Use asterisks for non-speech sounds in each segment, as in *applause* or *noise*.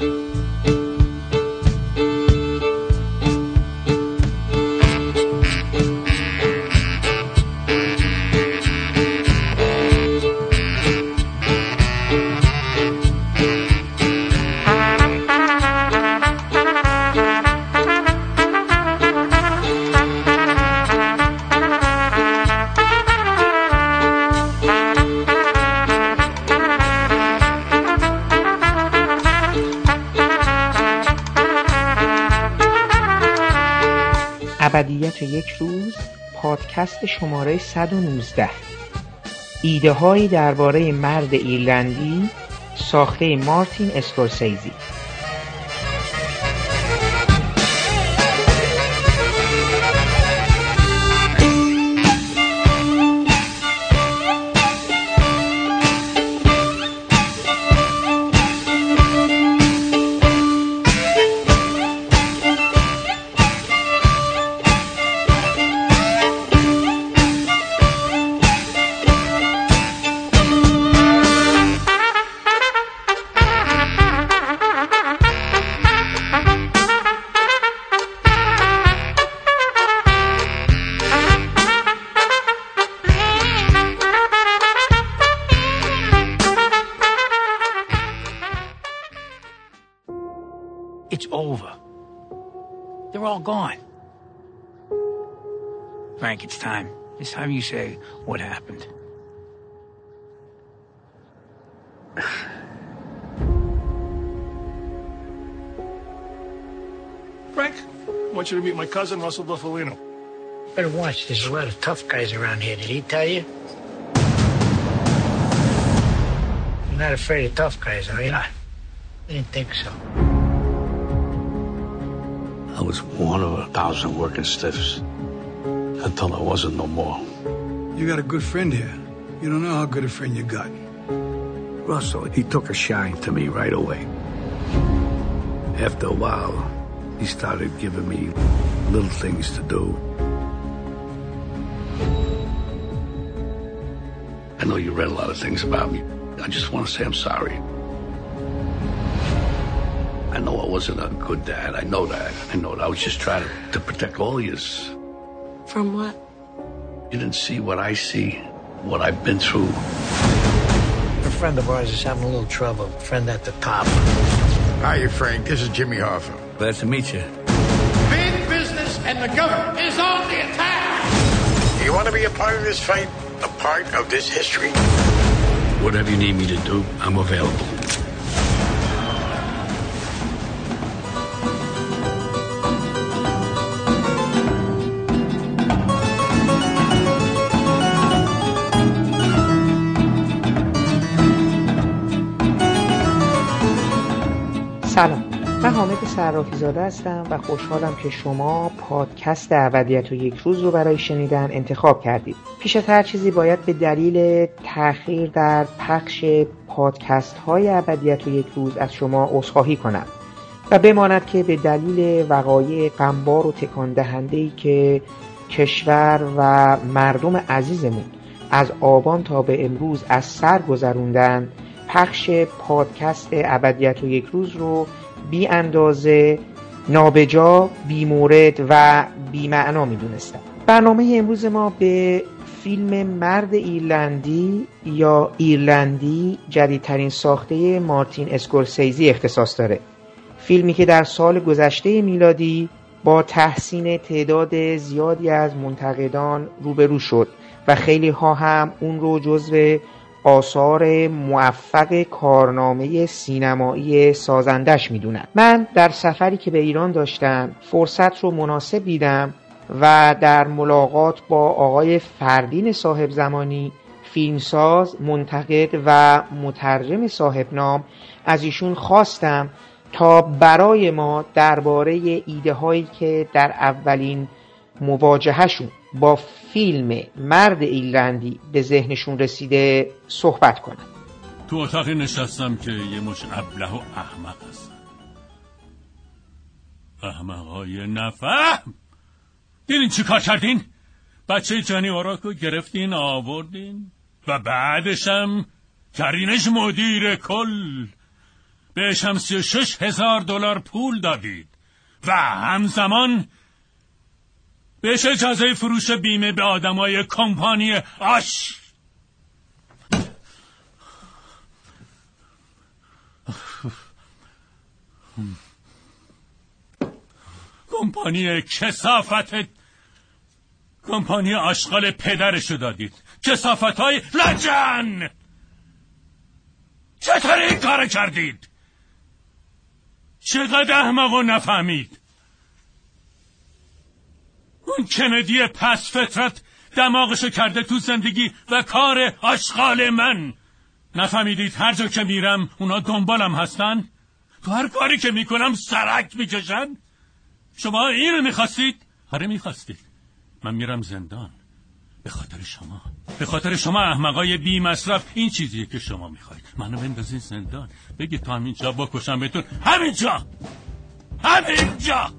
ابدیت پادکست شماره 119 ایده هایی درباره مرد ایرلندی ساخته مارتین اسکورسیزی. You say what happened. Frank, I want you to meet my cousin, Russell Buffalino. Better watch. There's a lot of tough guys around here. Did he tell you? You're not afraid of tough guys, are you? I didn't think so. I was one of a thousand working stiffs until I wasn't no more. You got a good friend here. You don't know how good a friend you got. Russell, he took a shine to me right away. After a while, he started giving me little things to do. I know you read a lot of things about me. I just want to say I'm sorry. I know I wasn't a good dad. I know that. I know that. I was just trying to, to protect all of you. From what? You didn't see what I see, what I've been through. A friend of ours is having a little trouble. Friend at the top. Hi, Frank. This is Jimmy Hoffa. Glad to meet you. Big business and the government is on the attack. You want to be a part of this fight? A part of this history? Whatever you need me to do, I'm available. سلام. من حامد صرافی زاده هستم و خوشحالم که شما پادکست ابدیت و یک روز رو برای شنیدن انتخاب کردید. پیش از هر چیزی باید به دلیل تأخیر در پخش پادکست های ابدیت و یک روز از شما عذرخواهی کنم و بماند که به دلیل وقایع غمبار و تکان دهنده که کشور و مردم عزیزمون از آبان تا به امروز از سر گذروندن پخش پادکست ابدیت و یک روز رو بی اندازه نابجا بی مورد و بی معنا می دونستم برنامه امروز ما به فیلم مرد ایرلندی یا ایرلندی جدیدترین ساخته مارتین اسکورسیزی اختصاص داره. فیلمی که در سال گذشته میلادی با تحسین تعداد زیادی از منتقدان روبرو شد و خیلی ها هم اون رو جزو آثار موفق کارنامه سینمایی سازندش می‌دونن من در سفری که به ایران داشتم فرصت رو مناسب دیدم و در ملاقات با آقای فردین صاحب زمانی فیلمساز منتقد و مترجم صاحب نام از ایشون خواستم تا برای ما درباره ایده هایی که در اولین مواجهشون با فیلم مرد ایرلندی به ذهنشون رسیده صحبت کنن تو اتاقی نشستم که یه مش ابله و احمق هستن. احمقای نفهم! دیدین چی کار کردین؟ بچه جانی آراکو گرفتین آوردین و بعدشم کرینش مدیر کل. بهش هم سی و شش هزار دلار پول دادید و همزمان بهش اجازه فروش بیمه به آدمای کمپانی آش. کمپانی کسافت کمپانی آشغال پدرشو دادید. کسافت های لجن! چطور این کار کردید؟ چقدر احمق و نفهمید؟ اون کندی پس فطرت دماغشو کرده تو زندگی و کار آشغال من. نفهمیدید هر جا که میرم اونا دنبالم هستن؟ تو هر کاری که می‌کنم سرک می‌کشن؟ شما این رو می‌خواستید؟ آره می‌خواستید. من میرم زندان. به خاطر شما. به خاطر شما احمقای بی مصرف این چیزیه که شما می‌خواید. منو بندازین زندان. بگید تو همینجا بکشم بهتون. همینجا همینجا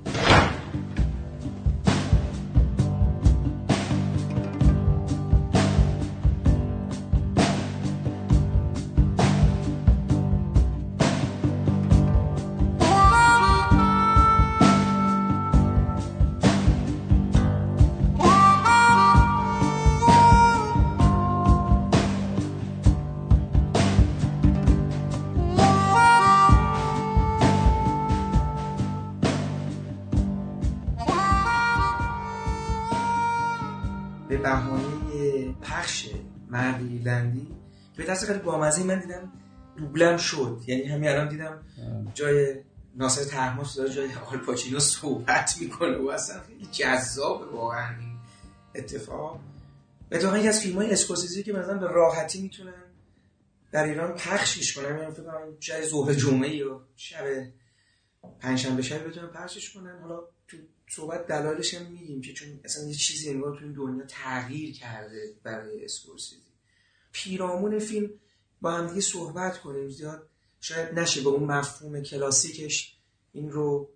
ایرلندی به دست خیلی بامزه من دیدم دوبلم شد. یعنی همین الان دیدم جای ناصر تحماس داره جای آلپاچینو صحبت می‌کنه و اصلا خیلی جذاب واقعا این اتفاق. اتفاقا یکی از فیلم های اسکورسیزی که مثلا به راحتی می‌تونن در ایران پخشش کنن. یعنی فکر کنم شب ظهر جمعه یا شب پنجشنبه شب بتونن پخشش کنن. حالا تو صحبت دلایلش هم میگیم که چون اصلا یه چیزی انگار تو دنیا تغییر کرده برای اسکورسیزی. پیرامون فیلم با هم دیگه صحبت کنیم. زیاد شاید نشه به اون مفهوم کلاسیکش این رو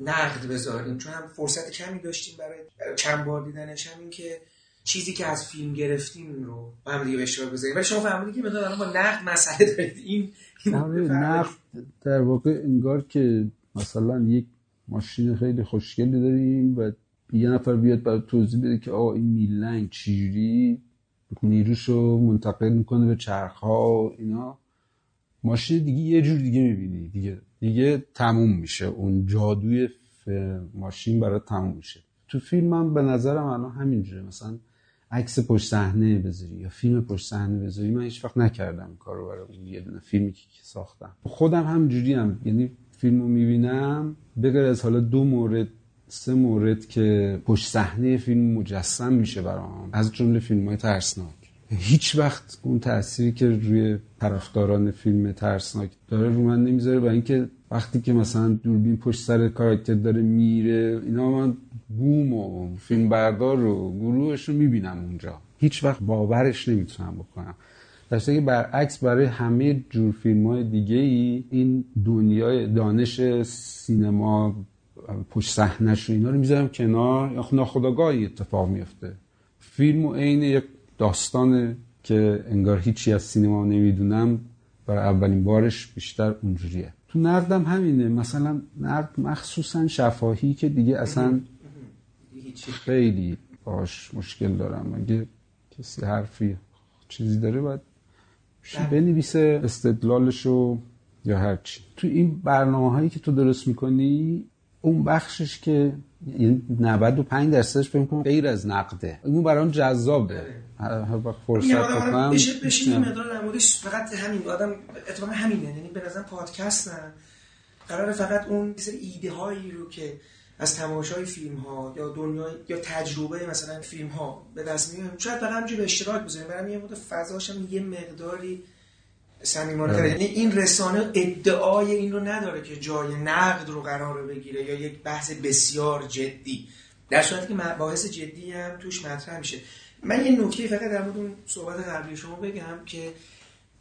نقد بذاریم. چون هم فرصت کمی داشتیم برای چند بار دیدنش. هم این که چیزی که از فیلم گرفتیم رو با هم دیگه به اشتراک بذاریم. ولی شما فهمیدید که الان با نقد مسئله دارید. این نقد در واقع انگار که مثلا یک ماشین خیلی خوشگلی داریم و یه نفر بیاد برای توضیح بده که آقا این میلنگ چجوری؟ نیروشو منتقل می‌کنه به چرخها و اینا. ماشین دیگه یه جور دیگه می‌بینی. دیگه دیگه تموم میشه. اون جادوی ماشین برای تموم میشه. تو فیلم هم به نظرم الان همینجوره. مثلا عکس پشت صحنه بذاری یا فیلم پشت صحنه بذاری. من هیچ وقت نکردم کارو برای اون یه دونه فیلمی که ساختم. خودم همینجوری هم یعنی فیلم رو می‌بینم. بغیر از حالا دو مورد سه مورد که پشت صحنه فیلم مجسم میشه برام. از جمله فیلم های ترسناک. هیچ وقت اون تأثیری که روی طرفداران فیلم ترسناک داره رو من نمی‌ذاره و اینکه وقتی که مثلا دوربین پشت سر کاراکتر داره میره اینا من بوم و فیلم بردار و گروهش رو می‌بینم اونجا. هیچ وقت باورش نمی‌تونم بکنم. در که برعکس برای همه جور فیلم های دیگه ای این دنیای دانش سینما پشت صحنهش و اینا رو می‌ذارم کنار. یا ناخداگاهی اتفاق میفته فیلم و عین یک داستانه که انگار هیچی از سینما نمی‌دونم برای اولین بارش بیشتر اونجوریه. تو نردم همینه. مثلا نرد مخصوصا شفاهی که دیگه اصلا خیلی باش مشکل دارم. اگه کسی حرفی چیزی داره باید بنویسه استدلالشو یا هرچی. تو این برنامه هایی که تو درست می‌کنی اون بخشش که یعنی 95 درصدش فکر کنم غیر از نقده. اون برام جذابه. هر وقت فرصت بکنم. بشه بشه این مقدار نمودش فقط همین آدم اتفاقا همینه. یعنی به نظر پادکست نه. قرار فقط اون ایده هایی رو که از تماشای فیلم ها یا دنیا یا تجربه مثلا فیلم ها به دست میاریم شاید فقط همینجوری به اشتراک بذاریم. برام یه مدت فضاش هم یه مقداری صمیمانه یعنی این رسانه ادعای این رو نداره که جای نقد رو قرار بگیره یا یک بحث بسیار جدی. در صورتی که بحث جدی هم توش مطرح میشه. من یه نکته فقط در مورد اون صحبت قبلی شما بگم که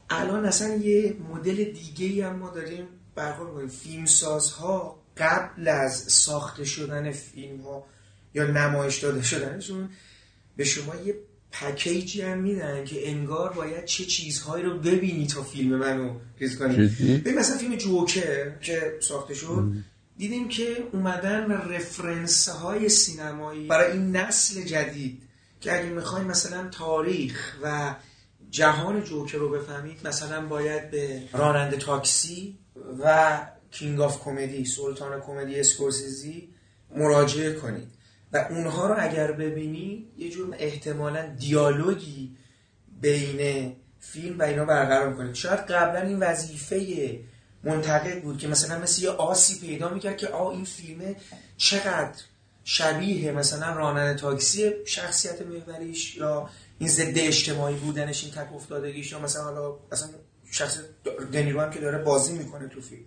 الان اصلا یه مدل دیگه ای هم ما داریم برخورد می‌کنیم. فیلمسازها قبل از ساخته شدن فیلم ها یا نمایش داده شدنشون به شما یه پکیجی هم میدن که انگار باید چه چیزهایی رو ببینی تا فیلم منو ریز کنی؟ ببین مثلا فیلم جوکر که ساخته شد دیدیم که اومدن reference های سینمایی برای این نسل جدید که اگه می‌خوایم مثلا تاریخ و جهان جوکر رو بفهمید مثلا باید به راننده تاکسی و King of Comedy سلطان کمدی اسکورسیزی مراجعه کنید. و اونها رو اگر ببینی یه جور احتمالا دیالوگی بین فیلم و اینا برقرار کنید شاید قبلا این وظیفه منتقد بود که مثلا مثل یه آسی پیدا می‌کرد که آه این فیلمه چقدر شبیه مثلا راننده تاکسی شخصیت محوریش یا این ضد اجتماعی بودنش این تک افتادگیش یا مثلا حالا مثلا شخص دنیرو هم که داره بازی می‌کنه تو فیلم.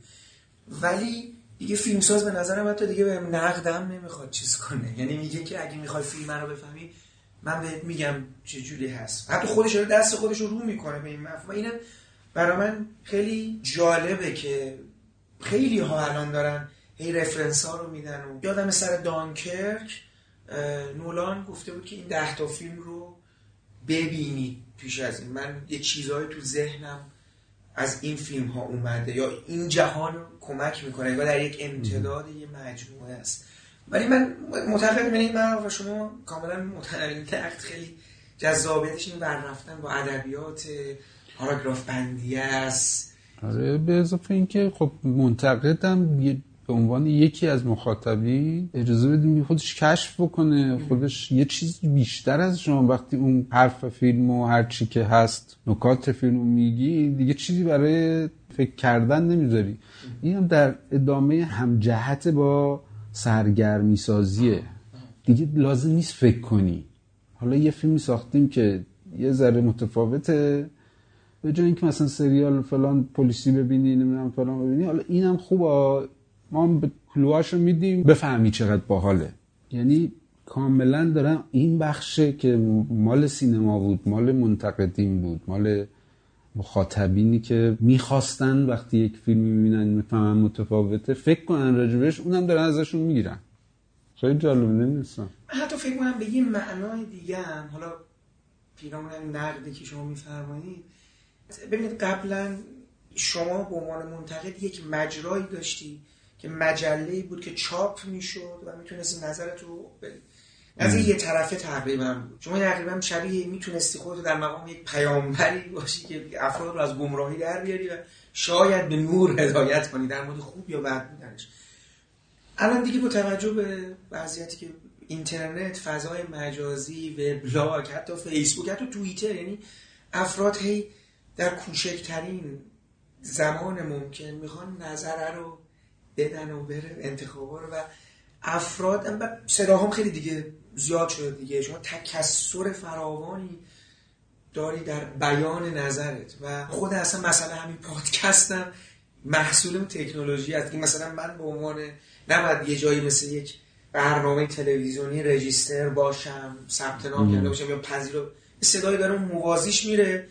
ولی دیگه فیلمساز به نظرم حتی دیگه بهم نقدم نمی‌خواد چیز کنه. یعنی میگه که اگه می‌خوای فیلم رو بفهمی من بهت میگم چه جوری هست. حتی خودش رو دست خودش رو رو می‌کنه به این مفهوم. اینم برای من خیلی جالبه که خیلی ها الان دارن هی رفرنس ها رو میدن و یادم سر دانکرک نولان گفته بود که این ده تا فیلم رو ببینید پیش از این. من یه چیزهایی تو ذهنم از این فیلم ها اومده یا این جهان کمک می‌کنه یا در یک امتداد یه مجموعه است. ولی من معتقد این من و شما کاملا متنوع نقد خیلی جذابیتش این رفتن با ادبیات پاراگراف بندی است. آره به اضافه اینکه خب منتقدم به عنوان یکی از مخاطبین اجازه بدیم خودش کشف بکنه. خودش یه چیز بیشتر از شما. وقتی اون حرف فیلم و هر چی که هست نکات فیلم میگی دیگه چیزی برای فکر کردن نمی‌ذاری. این هم در ادامه همجهت با سرگرمی سازیه دیگه لازم نیست فکر کنی. حالا یه فیلمی ساختیم که یه ذره متفاوته. به جای اینکه مثلا سریال فلان پلیسی ببینی نمی‌دونم فلان ببینی حالا اینم خوبه. ما هم به کلوهاش رو میدیم. بفهمی چقدر باحاله. یعنی کاملا دارم این بخشه که مال سینما بود مال منتقدین بود مال مخاطبینی که می‌خواستن وقتی یک فیلم می‌بینن می‌فهمن متفاوته فکر کنن راجبش اونم دارن ازشون می‌گیرن. خیلی جالب نمیستم من حتی فکر کنم به یه معنای دیگه هم حالا پیرامون این نقدی که شما میفرمایید. ببینید قبلا شما به عنوان منتقد یک مجرایی داشتی که مجله بود که چاپ می‌شد و می‌تونستی نظرت رو بدی از یه طرفه تقریبا بود. شما تقریبا شبیه می‌تونستی خودت در مقام یک پیامبری باشی که افراد رو از گمراهی در بیاری و شاید به نور هدایت کنی در مورد خوب یا بد بودنش. الان دیگه با توجه به وضعیتی که اینترنت فضای مجازی وبلاگ حتی فیسبوک حتی توییتر یعنی افراد هی در کوچکترین زمان ممکن می‌خوان نظره رو بدن و بره انتخابا رو و افراد و صداهام خیلی دیگه زیاد شده دیگه. شما تکسر فراوانی داری در بیان نظرت و خود اصلا مثلا همین پادکستم محصول اون تکنولوژی است. که مثلا من به عنوان نباید یه جایی مثل یک برنامه تلویزیونی رجیستر باشم ثبت نام کرده باشم یا پذیرا صدایی داره موازیش میره.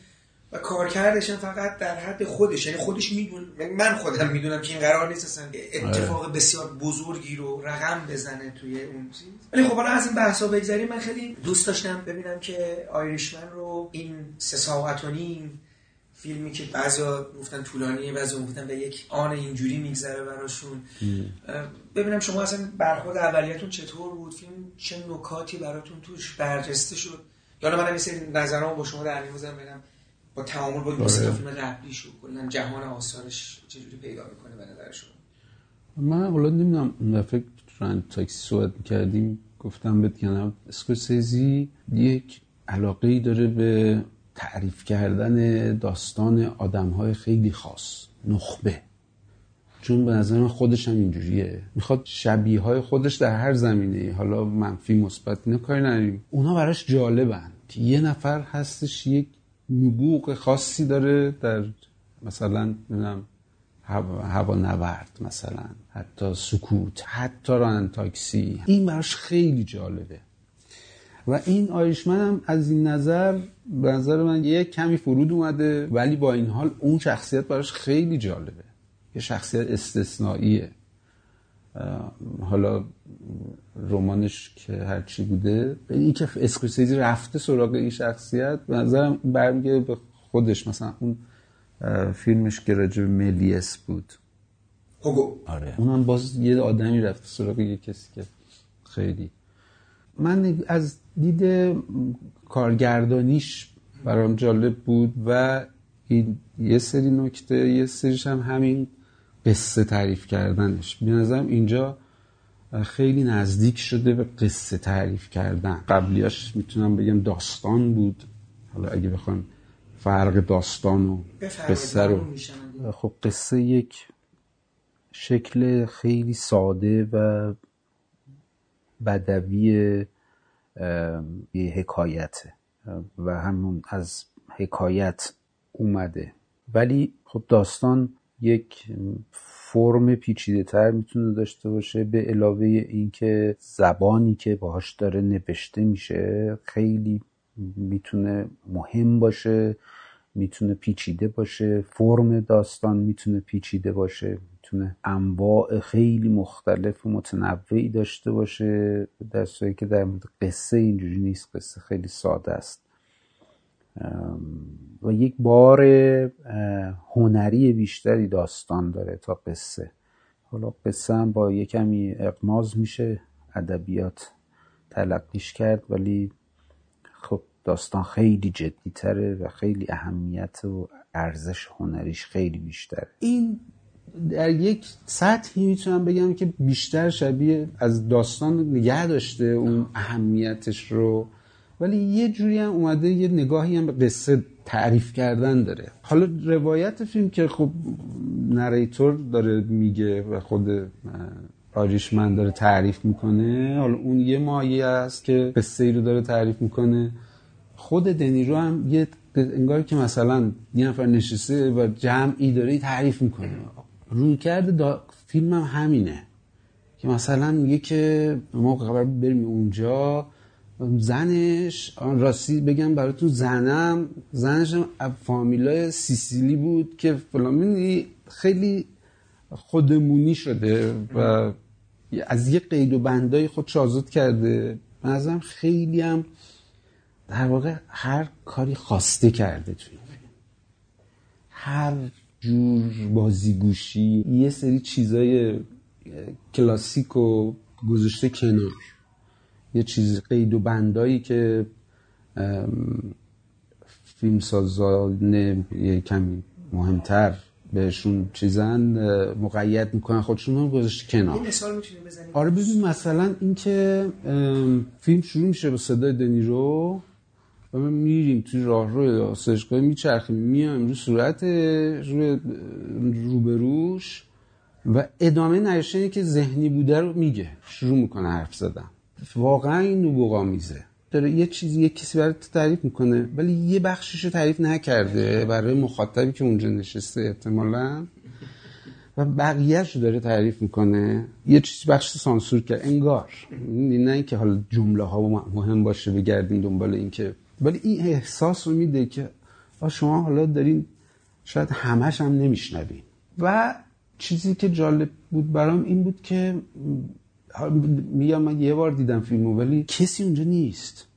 و کارکردش هم فقط در حد خودش. یعنی خودش میدون من خودم می‌دونم که این قرار نیست اصلا اتفاق بسیار بزرگی رو رقم بزنه توی اون چیز. ولی خب حالا از این بحثا بگذریم. من خیلی دوست داشتم ببینم که آیریشمن رو این سه ساعت و نیم فیلمی که بعضیا گفتن طولانیه بعضیا گفتن به یک آن اینجوری میگذره براشون. ببینم شما اصلا برخورد اولیتون چطور بود؟ فیلم چه نکاتی براتون توش برجسته شد؟ یا من مثل نظرام با شما در میون ببینم با تعامل با تا فیلم قبلیش و کلا جهان آثارش چجوری پیدا می‌کنه به نظر شما؟ من حالا نمی‌دونم اون دفعه رند تاکسی صحبت می‌کردیم گفتم بهت کنم اسکورسیزی یک علاقه ای داره به تعریف کردن داستان آدم های خیلی خاص نخبه. چون به نظر من خودش هم اینجوریه. می‌خواد شبیه های خودش در هر زمینه حالا منفی مثبت اینا کاری نداریم. اونا براش جالبن یه نفر هستش یک نبوغ خاصی داره در مثلا نمی‌دونم هوا نورد مثلا حتی سکوت حتی رانن تاکسی. این براش خیلی جالبه. و این آیشمن هم از این نظر به نظر من یه کمی فرود اومده ولی با این حال اون شخصیت براش خیلی جالبه. یه شخصیت استثنائیه. حالا رمانش که هرچی بوده این که اسکورسیزی رفته سراغ این شخصیت به نظرم برمیگه به خودش. مثلا اون فیلمش که راجب ملیس بود. هوگو آره. اونم باز یه آدمی رفته سراغ یه کسی که خیلی. من از دید کارگردانیش برام جالب بود و این یه سری نکته یه سریش هم همین قصه تعریف کردنش. به نظرم اینجا خیلی نزدیک شده به قصه تعریف کردن. قبلیاش می‌تونم بگم داستان بود. حالا اگه بخوام فرق داستان و قصه رو. خب قصه یک شکل خیلی ساده و بدوی یه حکایته. و همون از حکایت اومده. ولی خب داستان یک فرم پیچیده تر می‌تونه داشته باشه به علاوه اینکه زبانی که باهاش داره نوشته میشه خیلی می‌تونه مهم باشه می‌تونه پیچیده باشه فرم داستان می‌تونه پیچیده باشه می‌تونه انواع خیلی مختلف و متنوعی داشته باشه. در که در مورد قصه اینجوری نیست قصه خیلی ساده است. و یک بار هنری بیشتری داستان داره تا قصه. حالا قصه هم با یه کمی اقماز میشه ادبیات تلقیش کرد ولی خب داستان خیلی جدی تره و خیلی اهمیت و ارزش هنریش خیلی بیشتره. این در یک سطحی می‌تونم بگم که بیشتر شبیه از داستان نگه داشته اون اهمیتش رو ولی یه جوری هم اومده یه نگاهی هم به قصه تعریف کردن داره. حالا روایت فیلم که خب نریتور داره میگه و خود آریشمن داره تعریف می‌کنه. حالا اون یه مایه است که قصه رو داره تعریف می‌کنه. خود دنیرو هم یه انگار که مثلا یه نفر نشسته و جمعی داره تعریف می‌کنه. روی کرده فیلم هم همینه. که مثلا میگه که ما قرار بریم اونجا زنش راستی بگم براتون زنم زنش فامیلای سیسیلی بود که فلان. خیلی خودمونی شده و از یه قید و بندای خود آزاد کرده. به خیلی هم در واقع هر کاری خواسته کرده توی این فیلم. هر جور بازیگوشی یه سری چیزای کلاسیک و گذاشته کنار. یه چیز قید و بندایی که فیلم سازان یه کمی مهمتر بهشون چیزن مقید می‌کنن خودشون رو گذاشته کنار. مثال می‌تونی بزنی آره ببین مثلا اینکه فیلم شروع میشه با صدای دنیرو و ما میریم توی راه روی آسایشگاه میچرخیم میایم رو صورت روی روبروش و ادامه نریشنی که ذهنی بوده رو میگه شروع می‌کنه حرف زدن. واقعا این نبوغا میزه داره یه چیزی یه کسی برای تعریف می‌کنه ولی یه بخشش رو تعریف نکرده برای مخاطبی که اونجا نشسته احتمالا. و بقیهش رو داره تعریف می‌کنه. یه چیزی بخش سانسور کرد. انگار. نه اینکه حالا جمله ها مهم باشه بگردین دنبال این که ولی این احساس رو میده که شما حالا دارین شاید همش هم نمیشنوین. و چیزی که جالب بود برام این بود که میگم من یه بار دیدم فیلمو ولی کسی اونجا نیست.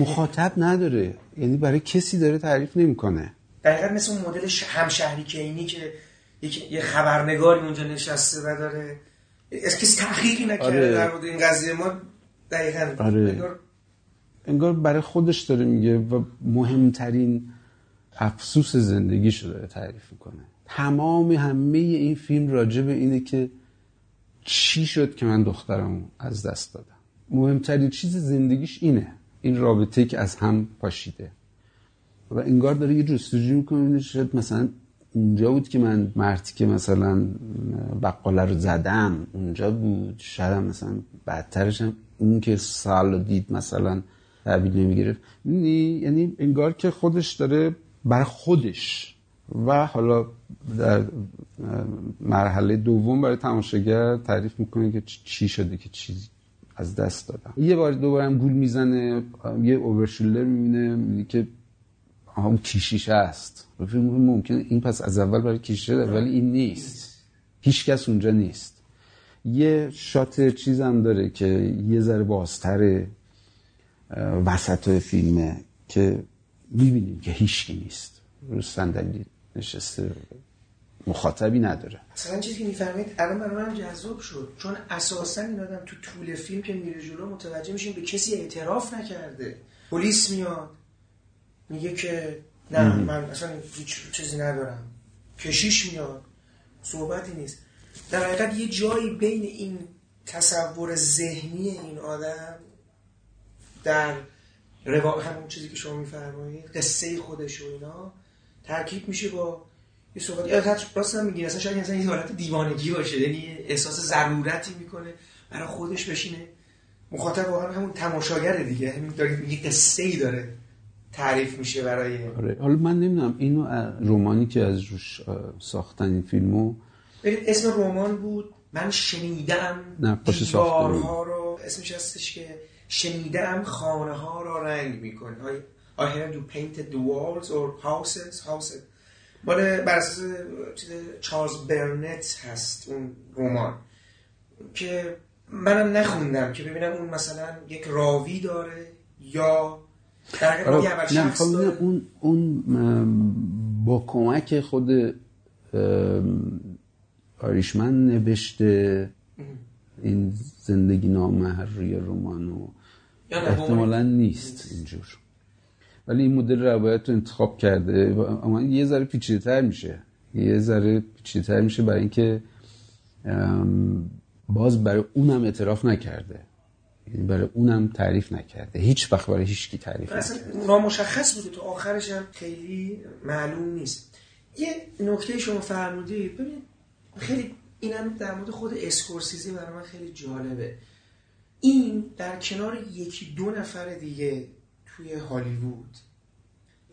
مخاطب نداره. یعنی برای کسی داره تعریف نمی‌کنه. دقیقا مثل اون مدل همشهری که اینی که یه خبرنگاری اونجا نشسته و داره. از کسی تحقیقی نکرده آره. در مورد این قضیه. ما دقیقا آره. انگار... انگار برای خودش داره میگه و مهمترین افسوس زندگیش رو داره تعریف می‌کنه. تمام همه این فیلم راجع اینه که چی شد که من دخترم از دست دادم؟ مهمترین چیز زندگیش اینه. این رابطه که از هم پاشیده. و انگار داره یه جستجو می‌کنه. شد مثلا اونجا بود که من مرتی که مثلا بقاله رو زدم اونجا بود. شاید مثلا بدترش هم اون که سال دید مثلا تحویل نمی‌گرفت. یعنی انگار که خودش داره بر خودش و حالا در مرحله دوم برای تماشاگر تعریف می‌کنه که چی شده که چیزی از دست دادم. یه بار دوباره هم گول می‌زنه یه اوورشولر می‌بینه میگه که اون کیشیش هست ممکنه این پس از اول برای کیشه ده ولی این نیست. هیچ کس اونجا نیست. یه شات چیزم داره که یه ذره بازتر وسط فیلمه که می‌بینیم که هیچکی نیست. رو صندلی؟ نشسته. مخاطبی نداره. مثلا چیزی که می‌فهمید الان برای من جذاب شد. چون اساسا این آدم تو طول فیلم که میره جلو متوجه میشیم به کسی اعتراف نکرده. پلیس میاد میگه که نه من اصلا هیچ چیزی ندارم. کشیش میاد. صحبتی نیست. در حقیقت یه جایی بین این تصور ذهنی این آدم در روا... همون چیزی که شما میفرمایید قصه خودش و اینا ترکیب میشه با یه صحبت. یا راست هم میگین اصلا شاید اصلا یه حالت دیوانگی باشه. یعنی احساس ضرورتی می‌کنه برای خودش بشینه. مخاطب واقعا همون تماشاگره دیگه. همین داره میگه قصه ای داره تعریف میشه برای آره. حالا من نمی‌دونم اینو رومانی که از روش ساختن این فیلمو ببین اسم رمان بود. من شنیدم نه پاش دیوارها رو. اسمش هستش که شنیدم خانه ها را رنگ می‌کنه. I, heard you painted the walls or houses houses. مال بر اساس چیز چارلز برنت هست اون رمان که منم نخوندم که ببینم اون مثلا یک راوی داره یا در آره اول نه شخص خب داره. اون اون با کمک خود آریشمن نوشته این زندگی نامه روی رمانو احتمالا نیست اینجور. ولی این مدل روایت رو انتخاب کرده. اما یه ذره پیچیده تر میشه. یه ذره پیچیده تر میشه برای اینکه باز برای اونم اعتراف نکرده. یعنی برای اونم تعریف نکرده. هیچ وقت برای هیچ کی تعریف اصلا نکرده. نامشخص بوده تو آخرش هم خیلی معلوم نیست. یه نکته شما فرمودی ببین خیلی اینم در مورد خود اسکورسیزی برای من خیلی جالبه. این در کنار یکی دو نفر دیگه توی هالیوود.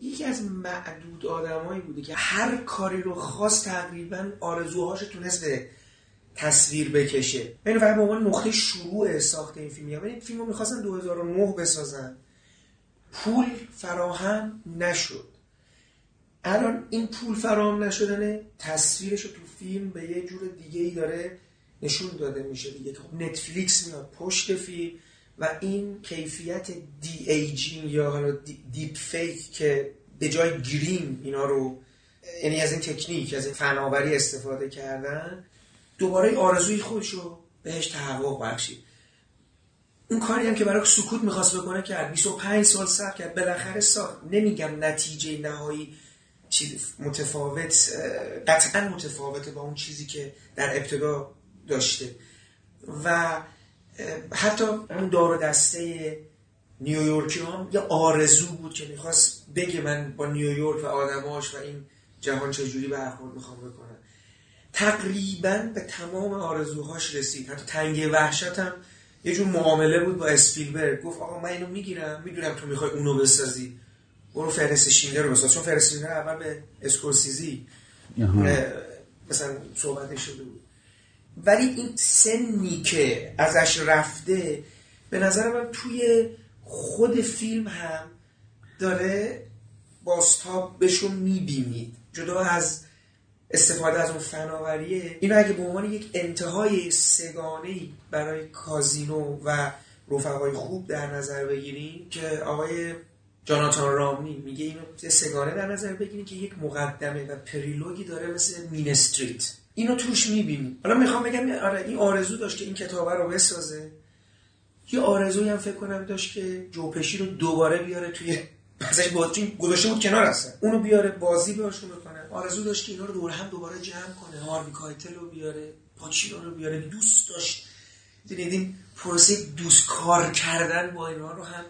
یکی از معدود آدمایی بوده که هر کاری رو خواست تقریبا آرزوهاش تونست به تصویر بکشه. من فقط به عنوان نقطه شروع ساخت این فیلم. یعنی فیلم رو می‌خواستن 2009 بسازن. پول فراهم نشد. الان این پول فراهم نشدن تصویرش رو تو فیلم به یه جور دیگه ای داره نشون داده میشه دیگه. خب نتفلیکس میاد پشت فیلم. و این کیفیت de-aging یا حالا de- deepfake که به جای گریم اینا رو یعنی از این تکنیک از این فناوری استفاده کردن دوباره آرزوی خودش رو بهش تحقق بخشید. اون کاری هم که برای سکوت می‌خواست بکنه کرد. 25 سال صبر کرد. بالاخره ساخت. نمیگم نتیجه نهایی چیز متفاوت قطعا متفاوته با اون چیزی که در ابتدا داشته. و حتی اون دار و دسته نیویورکی هم یه آرزو بود که می‌خواست بگه من با نیویورک و آدماش و این جهان چجوری برخورد می‌خوام بکنم. تقریبا به تمام آرزوهاش رسید. حتی تنگه وحشت هم یه جور معامله بود با اسپیلبرگ. گفت آقا من اینو می‌گیرم می‌دونم تو می‌خوای اونو بسازی. برو فرس شینلر رو بساز. چون فرس شینلر اول به اسکورسیزی مثلا صحبت شده بود. ولی این سنی که ازش رفته به نظر من توی خود فیلم هم داره بازتابش رو می‌بینید. جدا از استفاده از اون فناوریه. اینو اگه به عنوان یک انتهای سگانه برای کازینو و رفقای خوب در نظر بگیریم که آقای جاناتان رامنی میگه اینو سگانه در نظر بگیریم که یک مقدمه و پریلوگی داره مثل مین استریت. اینو توش می‌بینیم حالا می‌خوام بگم آره این آرزو داشت که این کتابه رو بسازه. یه آرزویی هم فکر کنم داشت که جوپشی رو دوباره بیاره توی ازش بازی گذاشته بود کنار هستن اونو بیاره بازی باشون بکنه. آرزو داشت که اینا رو دور هم دوباره جمع کنه. هاروی کایتل رو بیاره پاچینو رو بیاره. دوست داشت. دیدید این پروسه دوست کار کردن با اینا رو هم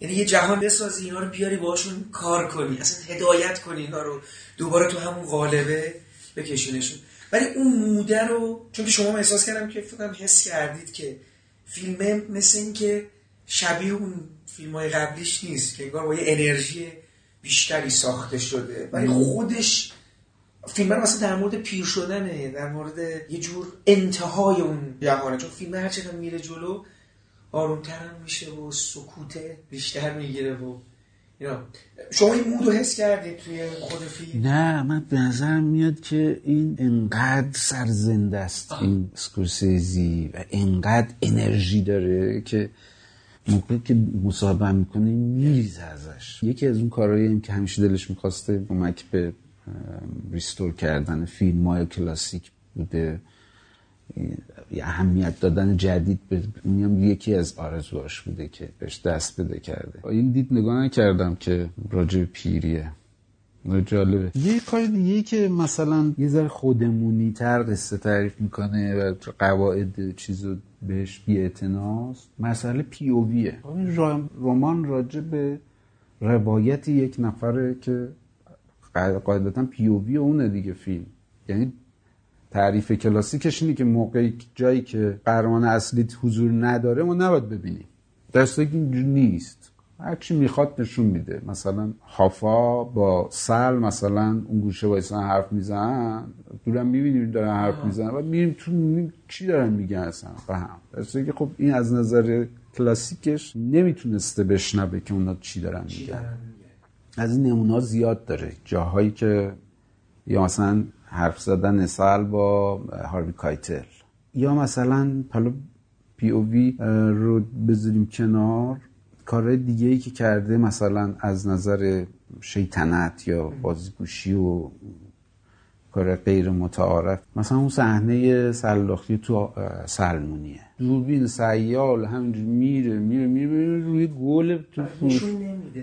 یعنی یه جهان بسازی اینا رو بیاری باشون کار کنی. اصلا هدایت کنی اینا رو. دوباره تو همون قالبه بکشونشون. ولی اون موده رو چون که شما هم احساس کردم که فکر حس کردید که فیلمه مثل این که شبیه اون فیلم های قبلیش نیست که انگار با یه انرژی بیشتری ساخته شده. ولی خودش فیلم رو مثلا در مورد پیر شدنه در مورد یه جور انتهای اون جهانه. چون فیلم هر چقدر میره جلو آرومتر هم میشه و سکوته بیشتر می‌گیره و اینا شما این مود رو حس کردید توی خود فیلم؟ نه من به نظرم میاد که این انقدر سرزنده است این سکورسیزی و انقدر انرژی داره که موقعی که مصاحبه می‌کنه میریزه ازش. یکی از اون کارهایی که همیشه دلش می‌خواسته کمک به ریستور کردن فیلم های کلاسیک بوده. اهمیت دادن جدید به میگم یکی از آرزوهاش بوده که بهش دست بده کرده. این دید نگاه نکردم که راجع پیریه. جالبه. یه کار دیگه که مثلا یه ذره خودمونی تر قصه تعریف می‌کنه و قواعد چیزو بهش بی مسئله پی او ویه. رمان راجع به روایت یک نفره که قاعدتا پی او وی اونه دیگه فیلم. یعنی تعریف کلاسیکش اینه که موقعی جایی که قهرمان اصلی حضور نداره ما نباید ببینیم. درسته که اینجور نیست. هر چی می‌خواد نشون میده. مثلا حافا با سل مثلا اون گوشه وایسن حرف می‌زنن دورم می‌بینیم دارن حرف می‌زنن. و میریم تو چی دارن میگن اصلا؟ به هم. درسته که خب این از نظر کلاسیکش نمی‌تونسته بشنوه که اونا چی دارن میگن. از این نمونه زیاد داره. جاهایی که یا مثلا حرف زدن سال با هاروی کایتل. یا مثلا حالا پی او وی رو بذاریم کنار. کارهای دیگه ای که کرده مثلا از نظر شیطنت یا بازیگوشی و کار غیر متعارف. مثلا اون صحنه سلاخی تو سلمونیه. دوربین سیال همینجور میره میره میره, میره روی گل تو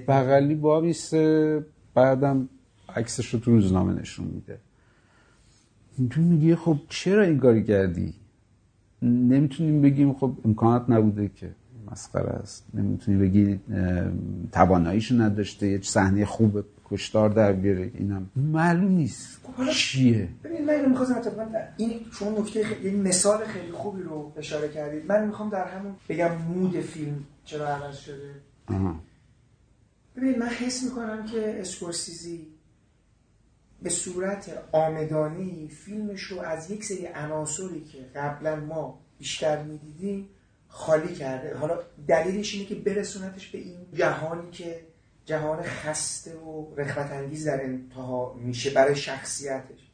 بغلی با میسته بعدم عکسش رو تو روزنامه نشون میده. تو میگه خب چرا این کاری کردی؟ نمی‌تونیم بگیم خب امکانات نبوده که مسخره است. نمی‌تونی بگی تواناییشو نداشته یه صحنه خوب کشتار در بیاره. اینم معلوم نیست. حالا- چیه؟ ببین من اینو می‌خواستم این شما نکته خیلی یه مثال خیلی خوبی رو اشاره کردید. من می‌خوام در همون بگم مود فیلم چرا عوض شده. آها. ببین من حس می‌کنم که اسکورسیزی به صورت آمدانه فیلمش رو از یک سری عناصری که قبلا ما بیشتر می‌دیدیم خالی کرده. حالا دلیلش اینه که برسونتش به این جهانی که جهان خسته و رخوت انگیز در انتها میشه برای شخصیتش.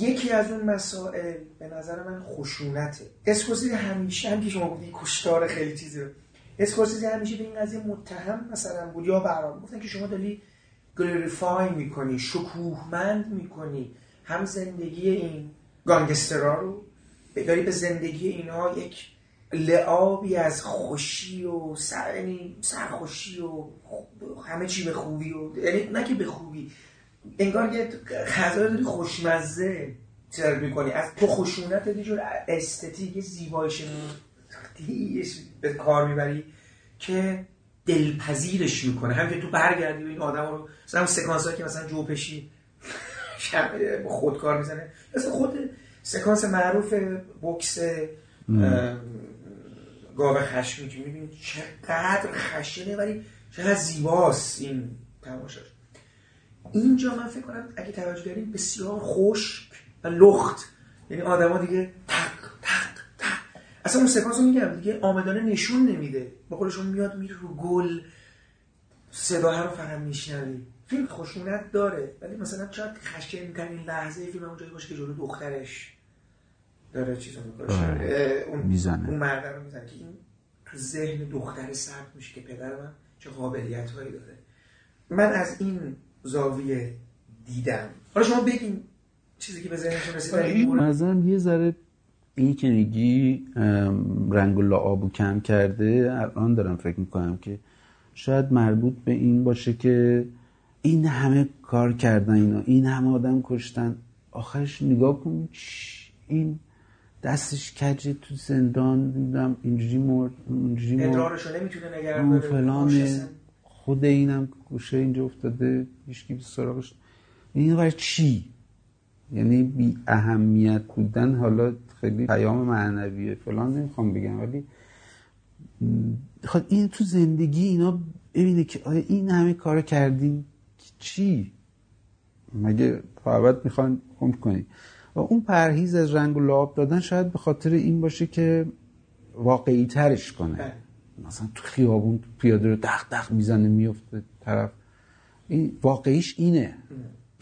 یکی از اون مسائل به نظر من خشونته. اسکورسیزی همیشه هم که شما گفتید کشتار خیلی چیزی رو اسکورسیزی همیشه به این قضیه متهم مثلا بود یا برام. گفتن که شما داری glorify می‌کنی شکوهمند می‌کنی. هم زندگی این گانگسترا رو داری به زندگی اینها یک لعابی از خوشی و سر یعنی سرخوشی و همه چی به خوبی و یعنی نه که به خوبی انگار یه غذا داری خوشمزه سرو می‌کنی. از تو خشونت یه جور استتیک شناختی به کار می‌بری که دلپذیرش می‌کنه. هم که تو برگردی و این آدم رو مثلا اون سکانس که مثلا جوپشی *laughs* خودکار می‌زنه. مثلا خود سکانس معروف بکس اه، گاو خشمی که می‌بینی چقدر خشنه ولی چقدر زیباست این تماشاش. اینجا من فکر کنم اگه توجه داریم بسیار خشک و لخت. یعنی آدما دیگه تق اصلا اون سکانس رو میگم دیگه آمدانه نشون نمیده با خودشون میاد میره رو گل صداه رو فقط میشنوی فیلم خشونت داره ولی مثلا شاید خشن ترین لحظه فیلم اونجایی باشه که جلو دخترش داره چیزو می‌کشه آره. اون می‌زنه. اون مرد رو می‌زنه که این تو ذهن دختر ثبت میشه که پدر من چه قابلیت هایی داره من از این زاویه دیدم حالا شما بگین چیزی که به ذهنتون رسید در این این مورد. نظرم یه ذره این که میگی رنگ و لعابو کم کرده الان دارم فکر می‌کنم که شاید مربوط به این باشه که این همه کار کردن اینا این همه آدم کشتن. آخرش نگاه کن این دستش کجه تو زندان؟ نمی‌دونم اینجوری مرد اونجوری مرد. ادرارشو نمی‌تونه نگرد فلانه خود اینم گوشه اینجا افتاده هیچکی به سراغش. این برای چی؟ یعنی بی اهمیت بودن حالا خیلی پیام معنویه فلان نمی‌خوام بگم ولی م، خب این تو زندگی اینا ببینه که آیا این همه کار کردین که چی؟ مگه فقط می‌خوان عمر کنی و اون پرهیز از رنگ و لعاب دادن شاید به خاطر این باشه که واقعی ترش کنه. بله. مثلا تو خیابون پیاده رو دق دق می‌زنه میفته طرف. این واقعیش اینه.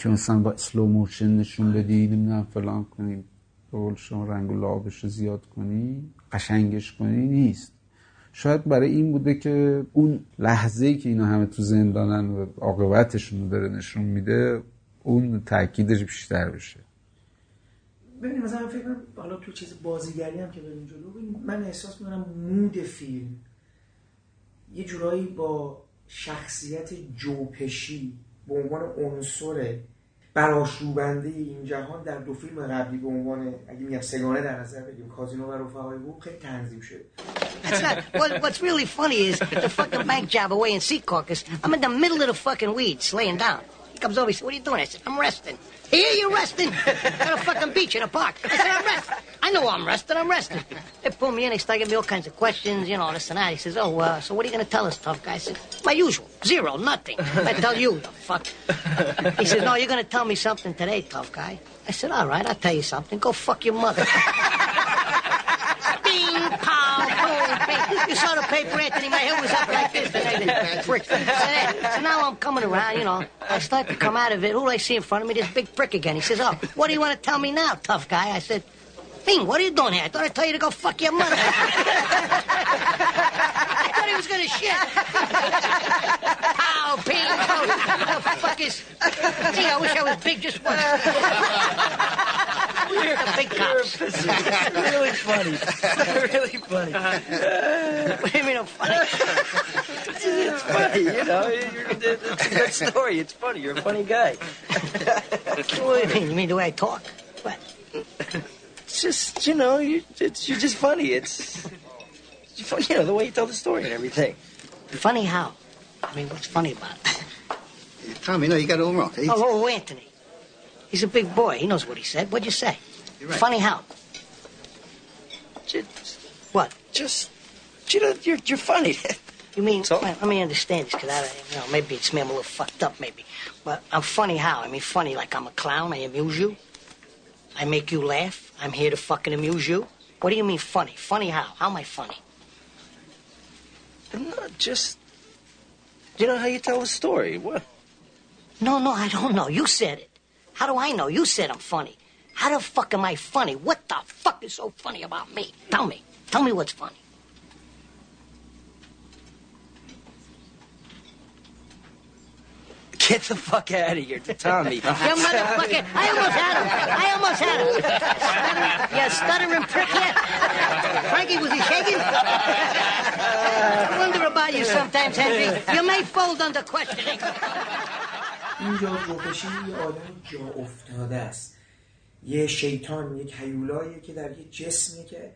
که مثلا با slow motion نشون بدی نمی‌دونم فلان کنی قول شما رنگ و لعابش رو زیاد کنی قشنگش کنی نیست. شاید برای این بوده که اون لحظه ای که اینا همه تو زندانن و عاقبتشون رو داره نشون میده اون تاکیدش بیشتر بشه. ببینید مثلا فکر کنم حالا تو چیز بازیگری هم که بریم جلو ببین، من احساس می‌کنم مود فیلم یه جورایی با شخصیت جوپشی به عنوان عنصر براشوبنده این جهان در دو فیلم قبلی به عنوان اگه میگم سگانه در نظر بگیم کازینو و رفقای او خیلی تنظیم شده That's not. What, what's really funny is the fucking bank job away in Sea Caucus. I'm in the middle of the fucking weeds, laying down. He comes over. He said, "What are you doing?" I said, "I'm resting." Here you're *laughs* resting at a fucking beach in a park. I said, "I'm resting." I know I'm resting. I'm resting. They pull me in. They start giving me all kinds of questions, you know, this and that. He says, "Oh, uh, so what are you going to tell us, tough guy?" I said, "My usual. Zero. Nothing. I tell you, the fuck." He says, "No, you're going to tell me something today, tough guy." I said, "All right. I'll tell you something. Go fuck your mother." *laughs* Bing, boom, bing. You saw the paper, Anthony. My head was up like this. Prick. So, so now I'm coming around, you know. I start to come out of it. Who do I see in front of me? This big prick again. He says, Oh, what do you want to tell me now, tough guy? I said, Bing, what are you doing here? I thought I'd tell you to go fuck your mother. *laughs* I thought he was going to shit. Pow, ping, pow. What the fuck is. Gee, I wish I was big just once. *laughs* the big cops. really funny. really funny. What do you mean I'm funny? It's funny, you know. You're, it's a good story. It's funny. You're a funny guy. What do you mean? You mean the way I talk? What? It's just, you know, you, it's, you're just funny. It's, it's you know, the way you tell the story and everything. Funny how? I mean, what's funny about it? Tommy, no, you got it all wrong. Oh, oh, Anthony. He's a big boy. He knows what he said. What'd you say? You're right. Funny how? Just, What? just, you know, you're, you're funny. *laughs* You mean, So? well, let me understand this, because I, you know, maybe it's me, I'm a little fucked up, maybe. But I'm funny how? I mean, funny like I'm a clown, I amuse you. I make you laugh. I'm here to fucking amuse you. What do you mean funny? Funny how? How am I funny? no, just, you know how you tell a story. What? No, no, I don't know. You said it. How do I know? You said I'm funny. How the fuck am I funny? What the fuck is so funny about me? Tell me. Tell me what's funny. Get the fuck out of here, Tommy. You motherfucker. I almost had him. I almost had him. Stuttering, you stuttering prick here. Frankie, was he shaking? I wonder about you sometimes, Henry. You may fold under questioning. اینجا جو پشی یه آدم جا افتاده است یه شیطان یک هیولاییه که در یه جسمی که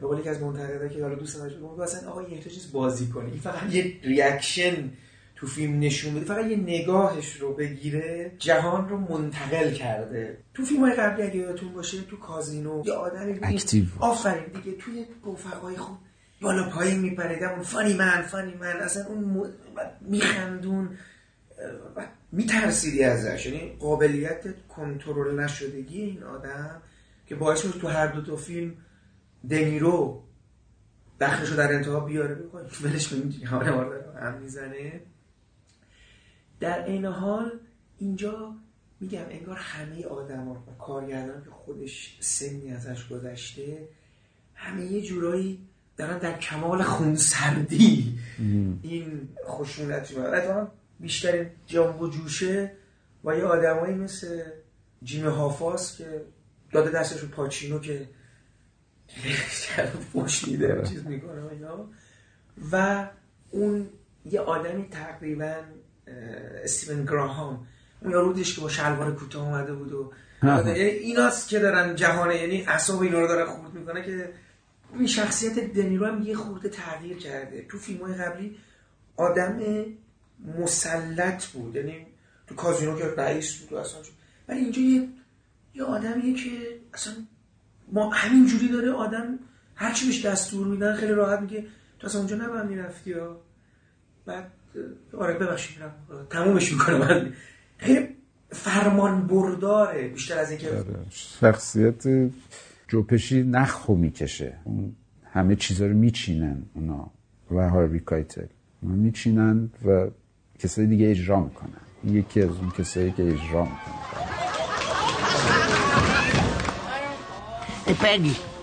به قول یکی از منتقدا که حالا دوست نداشت بگم اصلا آقا یه چیز بازی کنه این فقط یه reaction تو فیلم نشون بده فقط یه نگاهش رو بگیره جهان رو منتقل کرده. تو فیلم های قبلی اگه یادتون باشه تو کازینو یه این- active. آفرین دیگه توی رفقای خوب بالا پایین میپرید اون فانی من فانی من. اصلا اون م... میخندون میترسیدی ازش. یعنی قابلیت کنترل نشدگی این آدم که باعث شد تو هر دو تا فیلم دنیرو دخلشو در انتها بیاره. بکنه ولش کنیم رو هم می‌زنه. در این حال اینجا میگم انگار همه آدما و کارگردان که خودش سنی ازش گذشته همه یه جورایی دارن در کمال خونسردی این خشونت رو. اتفاقا بیشترین جنب و جوشه و یه آدمایی مثل جیم هافاس که داده دستش رو پاچینو که *laughs* فوش میده و چیز می‌کنه و اون یه آدمی تقریبا استیون گراهام. اون یارو بودش که با شلوار کوتاه اومده بود و یعنی ایناست که دارن جهانه یعنی اعصاب اینا رو دارن خورد می‌کنه که این شخصیت دنیرو هم یه خورده تغییر کرده. تو فیلم های قبلی آدم مسلط بود یعنی تو کازینو که رئیس بود و اصلا شد. ولی اینجا یه یه آدمیه که اصلا ما همین جوری داره آدم هر چی بهش دستور میدن خیلی راحت میگه تو اصلا اونجا نباید می‌رفتی بعد آره ببخشید میرم. تمومش می‌کنه من خیلی فرمان برداره بیشتر از اینکه آره. شخصیت جوپشی نخو می‌کشه. اون همه چیزا رو میچینن اونا و هاروی کایتل. اونا میچینن و کسای دیگه اجرا می‌کنن. یکی از اون کسایی که اجرا می‌کنه Hey, Peggy.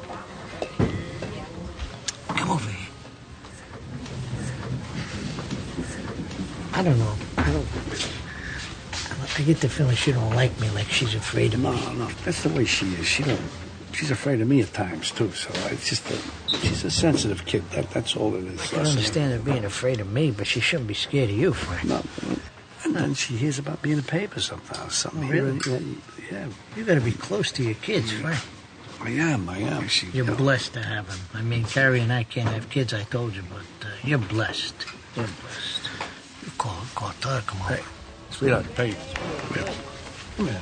I don't know. I don't. I get the feeling she don't like me, like she's afraid of No, me. no, that's the way she is. She don't. She's afraid of me at times too. So it's just a. She's a sensitive kid. That that's all it is. I can understand her being afraid of me, but she shouldn't be scared of you, Frank. No. And then she hears about me in the paper sometimes. Something. Oh, here. really? Yeah, You got to be close to your kids, Frank. I am. I am. She. You're blessed to have them. I mean, Carrie and I can't have kids, I told you, but uh, you're blessed. You're blessed. You call, call, tell her, come on. Sweetheart, hey. Yeah. Come here.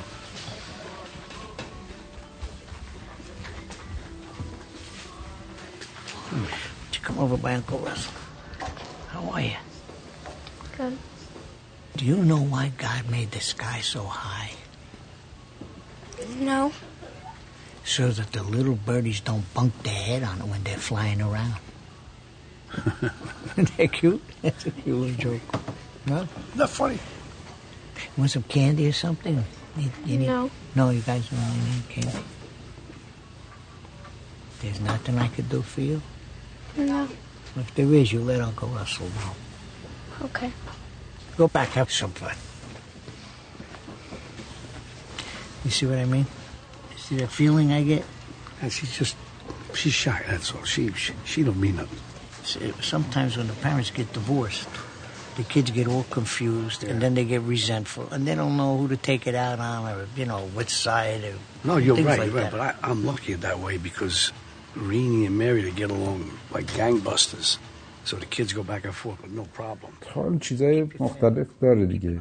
Did you come over by Uncle Russell? How are you? Good. Do you know why God made the sky so high? No. So that the little birdies don't bunk their head on it when they're flying around. *laughs* Isn't that cute? That's a cute little joke. No? Not funny. Want some candy or something? Need- you need- No. No, you guys don't really need candy. There's nothing I could do for you? No. If there is, you let Uncle Russell know. Okay. Go back, have some fun. You see what I mean? You see that feeling I get? And she's just. She's shy. That's all. She. She, she don't mean nothing. Sometimes when the parents get divorced, the kids get all confused and then they get resentful and they don't know who to take it out on or, you know, which side or No, you're things right. like you're right. that. But I, I'm lucky that way because Renee and Mary they get along like gangbusters. So the kids go back and forth with no problem. حال چیزای مختلف داره دیگه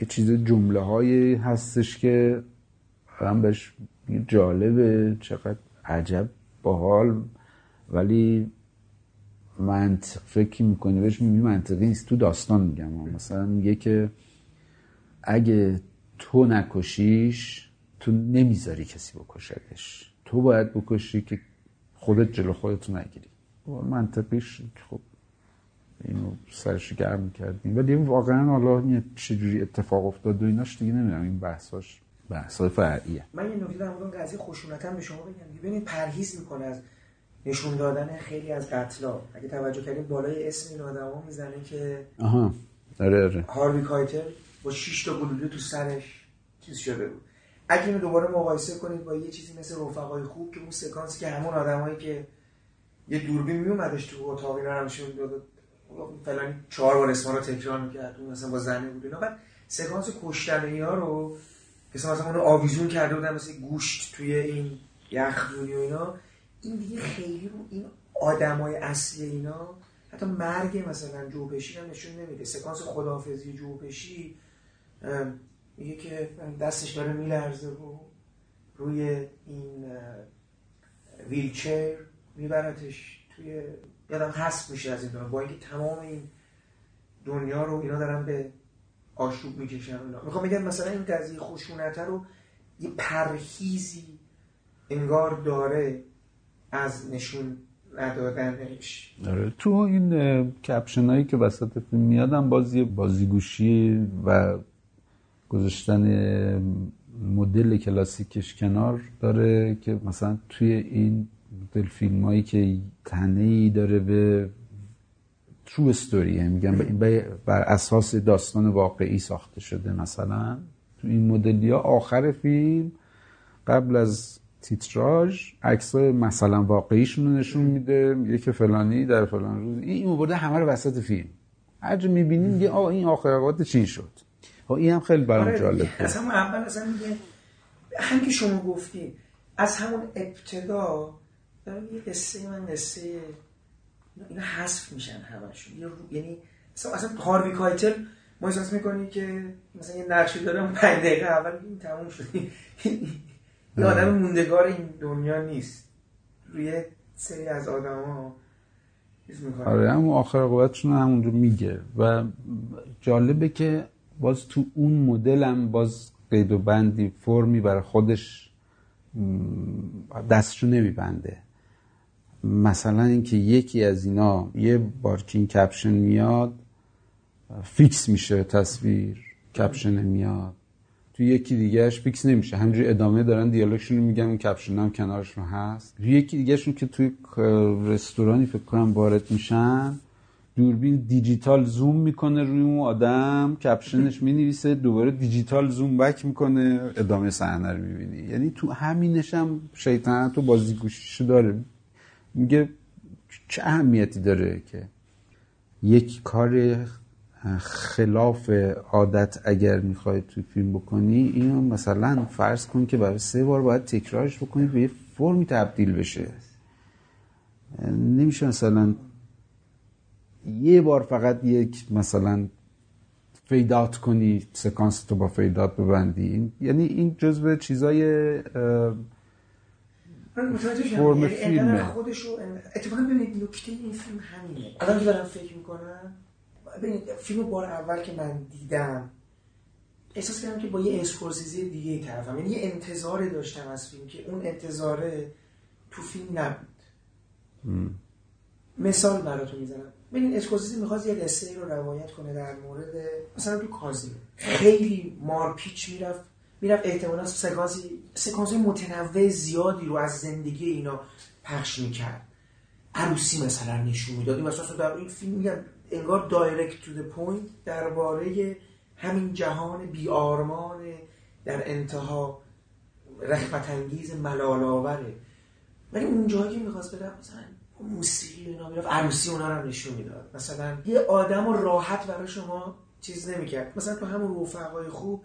یه چیز جمله هایی هستش که هم بهش میگه جالبه چقدر عجب باحال ولی منطق فکر می‌کنی بهش می‌بینی منطقی نیست. تو داستان میگم. مثلا میگه که اگه تو نکشیش تو نمی‌ذاری کسی بکشدش. تو باید بکشی که خودت جلو خودتو نگیری. منطقیش خب اینو سرش گرم کردیم. ولی واقعا حالا چجوری اتفاق افتاد و ایناش دیگه نمی‌دونم. این بحثاش بحثای فرعیه. من یه نکته در مورد قضیه خشونتم به شما بگم. ببینید پرهیز می‌کنه از نشون دادن خیلی از قتلا. اگه توجه کردیم بالای اسم این آدما می‌زنه که آها. آره آره. هاروی کایتر با 6 تا گلوله تو سرش چیز شده بود. اگه اینو دوباره مقایسه کنید با یه چیزی مثل رفقای خوب که اون سکانسی که همون آدمایی که یه دوربین میومدش تو اتاق اینا رو نشون داد. فلان چهار بار اسما رو تکرار می‌کرد اون مثلا با زنه بود. اینا بعد سکانس کشتن اینا رو که مثلا اونو آویزون کرده بودن مثل گوشت توی این یخدونی و اینا. این دیگه خیلی این آدمای اصلی اینا حتی مرگ مثلا جوبشی هم نشون نمیده. سکانس خداحافظی جوبشی میگه که دستش داره میلرزه و روی این ویلچر میبرتش توی یادم حس میشه از این دنیا با اینکه تمام این دنیا رو اینا دارن به آشوب می‌کشن اینا. می‌خوام بگم مثلا این قضیه خشونت رو یه پرهیزی انگار داره. از نشون ندادنش آره. تو این کپشن هایی که وسط فیلم میادم باز یه بازیگوشی و گذاشتن مدل کلاسیکش کنار داره که مثلا توی این مدل فیلم هایی که تنه ای داره به ترو استوری میگم بر اساس داستان واقعی ساخته شده مثلا. تو این مدلی ها آخر فیلم قبل از تیتراژ عکسای مثلا واقعیشون رو نشون میده میگه که فلانی در فلان روز این این برده همه رو وسط فیلم. هر جا می‌بینی میگه آه این آخر اوقات چین شد. آه این هم خیلی برام آره جالب. بود. همون اول اصلا میگه هم که شما گفتی از همون ابتدا یه قصه من قصه اینا حذف میشن همشون. یه رو- یعنی مثلا اصلا هاروی کایتل ما احساس می‌کنی که مثلا یه نقشی داره اون پنج دقیقه اول این تموم شد. یه آدم موندگار این دنیا نیست. روی سری از آدم ها چیز می‌کنه. آره هم آخر عاقبتشون رو همونجا میگه. و جالبه که باز تو اون مدل هم باز قید و بندی فرمی برای خودش دستشو نمیبنده. مثلا اینکه یکی از اینا یه بار که این caption میاد fix میشه تصویر caption میاد. تو یکی دیگه‌ش fix نمیشه. همین‌جوری ادامه دارن دیالوگشون رو میگن اون caption هم کنارشون هست. تو یکی دیگهشون که توی رستورانی فکر کنم وارد میشن دوربین digital zoom می‌کنه روی اون آدم caption ش می‌نویسه دوباره digital zoom back می‌کنه ادامه صحنه رو می‌بینی. یعنی تو همینش هم شیطنت و بازیگوشیشو داره. میگه چه اهمیتی داره که یک کار خلاف عادت اگر می‌خوای توی فیلم بکنی اینو مثلا فرض کن که برای سه بار باید تکرارش بکنی به یه فرمی تبدیل بشه. نمیشه مثلا یه بار فقط یک مثلا fade out کنی سکانس تو با fade out ببندی. یعنی این جزو چیزای فرم فیلمه. خودشو اتفاقا ببینید نکته این فیلم همینه. الان که دارم فکر می‌کنم فیلم بار اول که من دیدم احساس کردم که با یه اسکورسیزی دیگه طرفم. یعنی یه انتظاری داشتم از فیلم که اون انتظاره تو فیلم نبود. مثال براتون می‌زنم. ببین اسکورسیزی می‌خواست یه قصه رو روایت کنه در مورد مثلا تو کازینو. خیلی مارپیچ می‌رفت. می‌رفت احتمالا سکانسی سکانس متنوع زیادی رو از زندگی اینا پخش می‌کرد. عروسی مثلا نشون می‌داد. این مثلا در این فیلم میگم انگار direct to point درباره همین جهان بی آرمان در انتها رخوت انگیز ملال آوره ولی اون جایی که می‌خواست بره مثلا موسیقی اینا می‌رفت عروسی اونا رو نشون می‌داد. مثلا یه آدم رو راحت برای شما چیز نمی‌کرد. مثلا تو همون رفقای خوب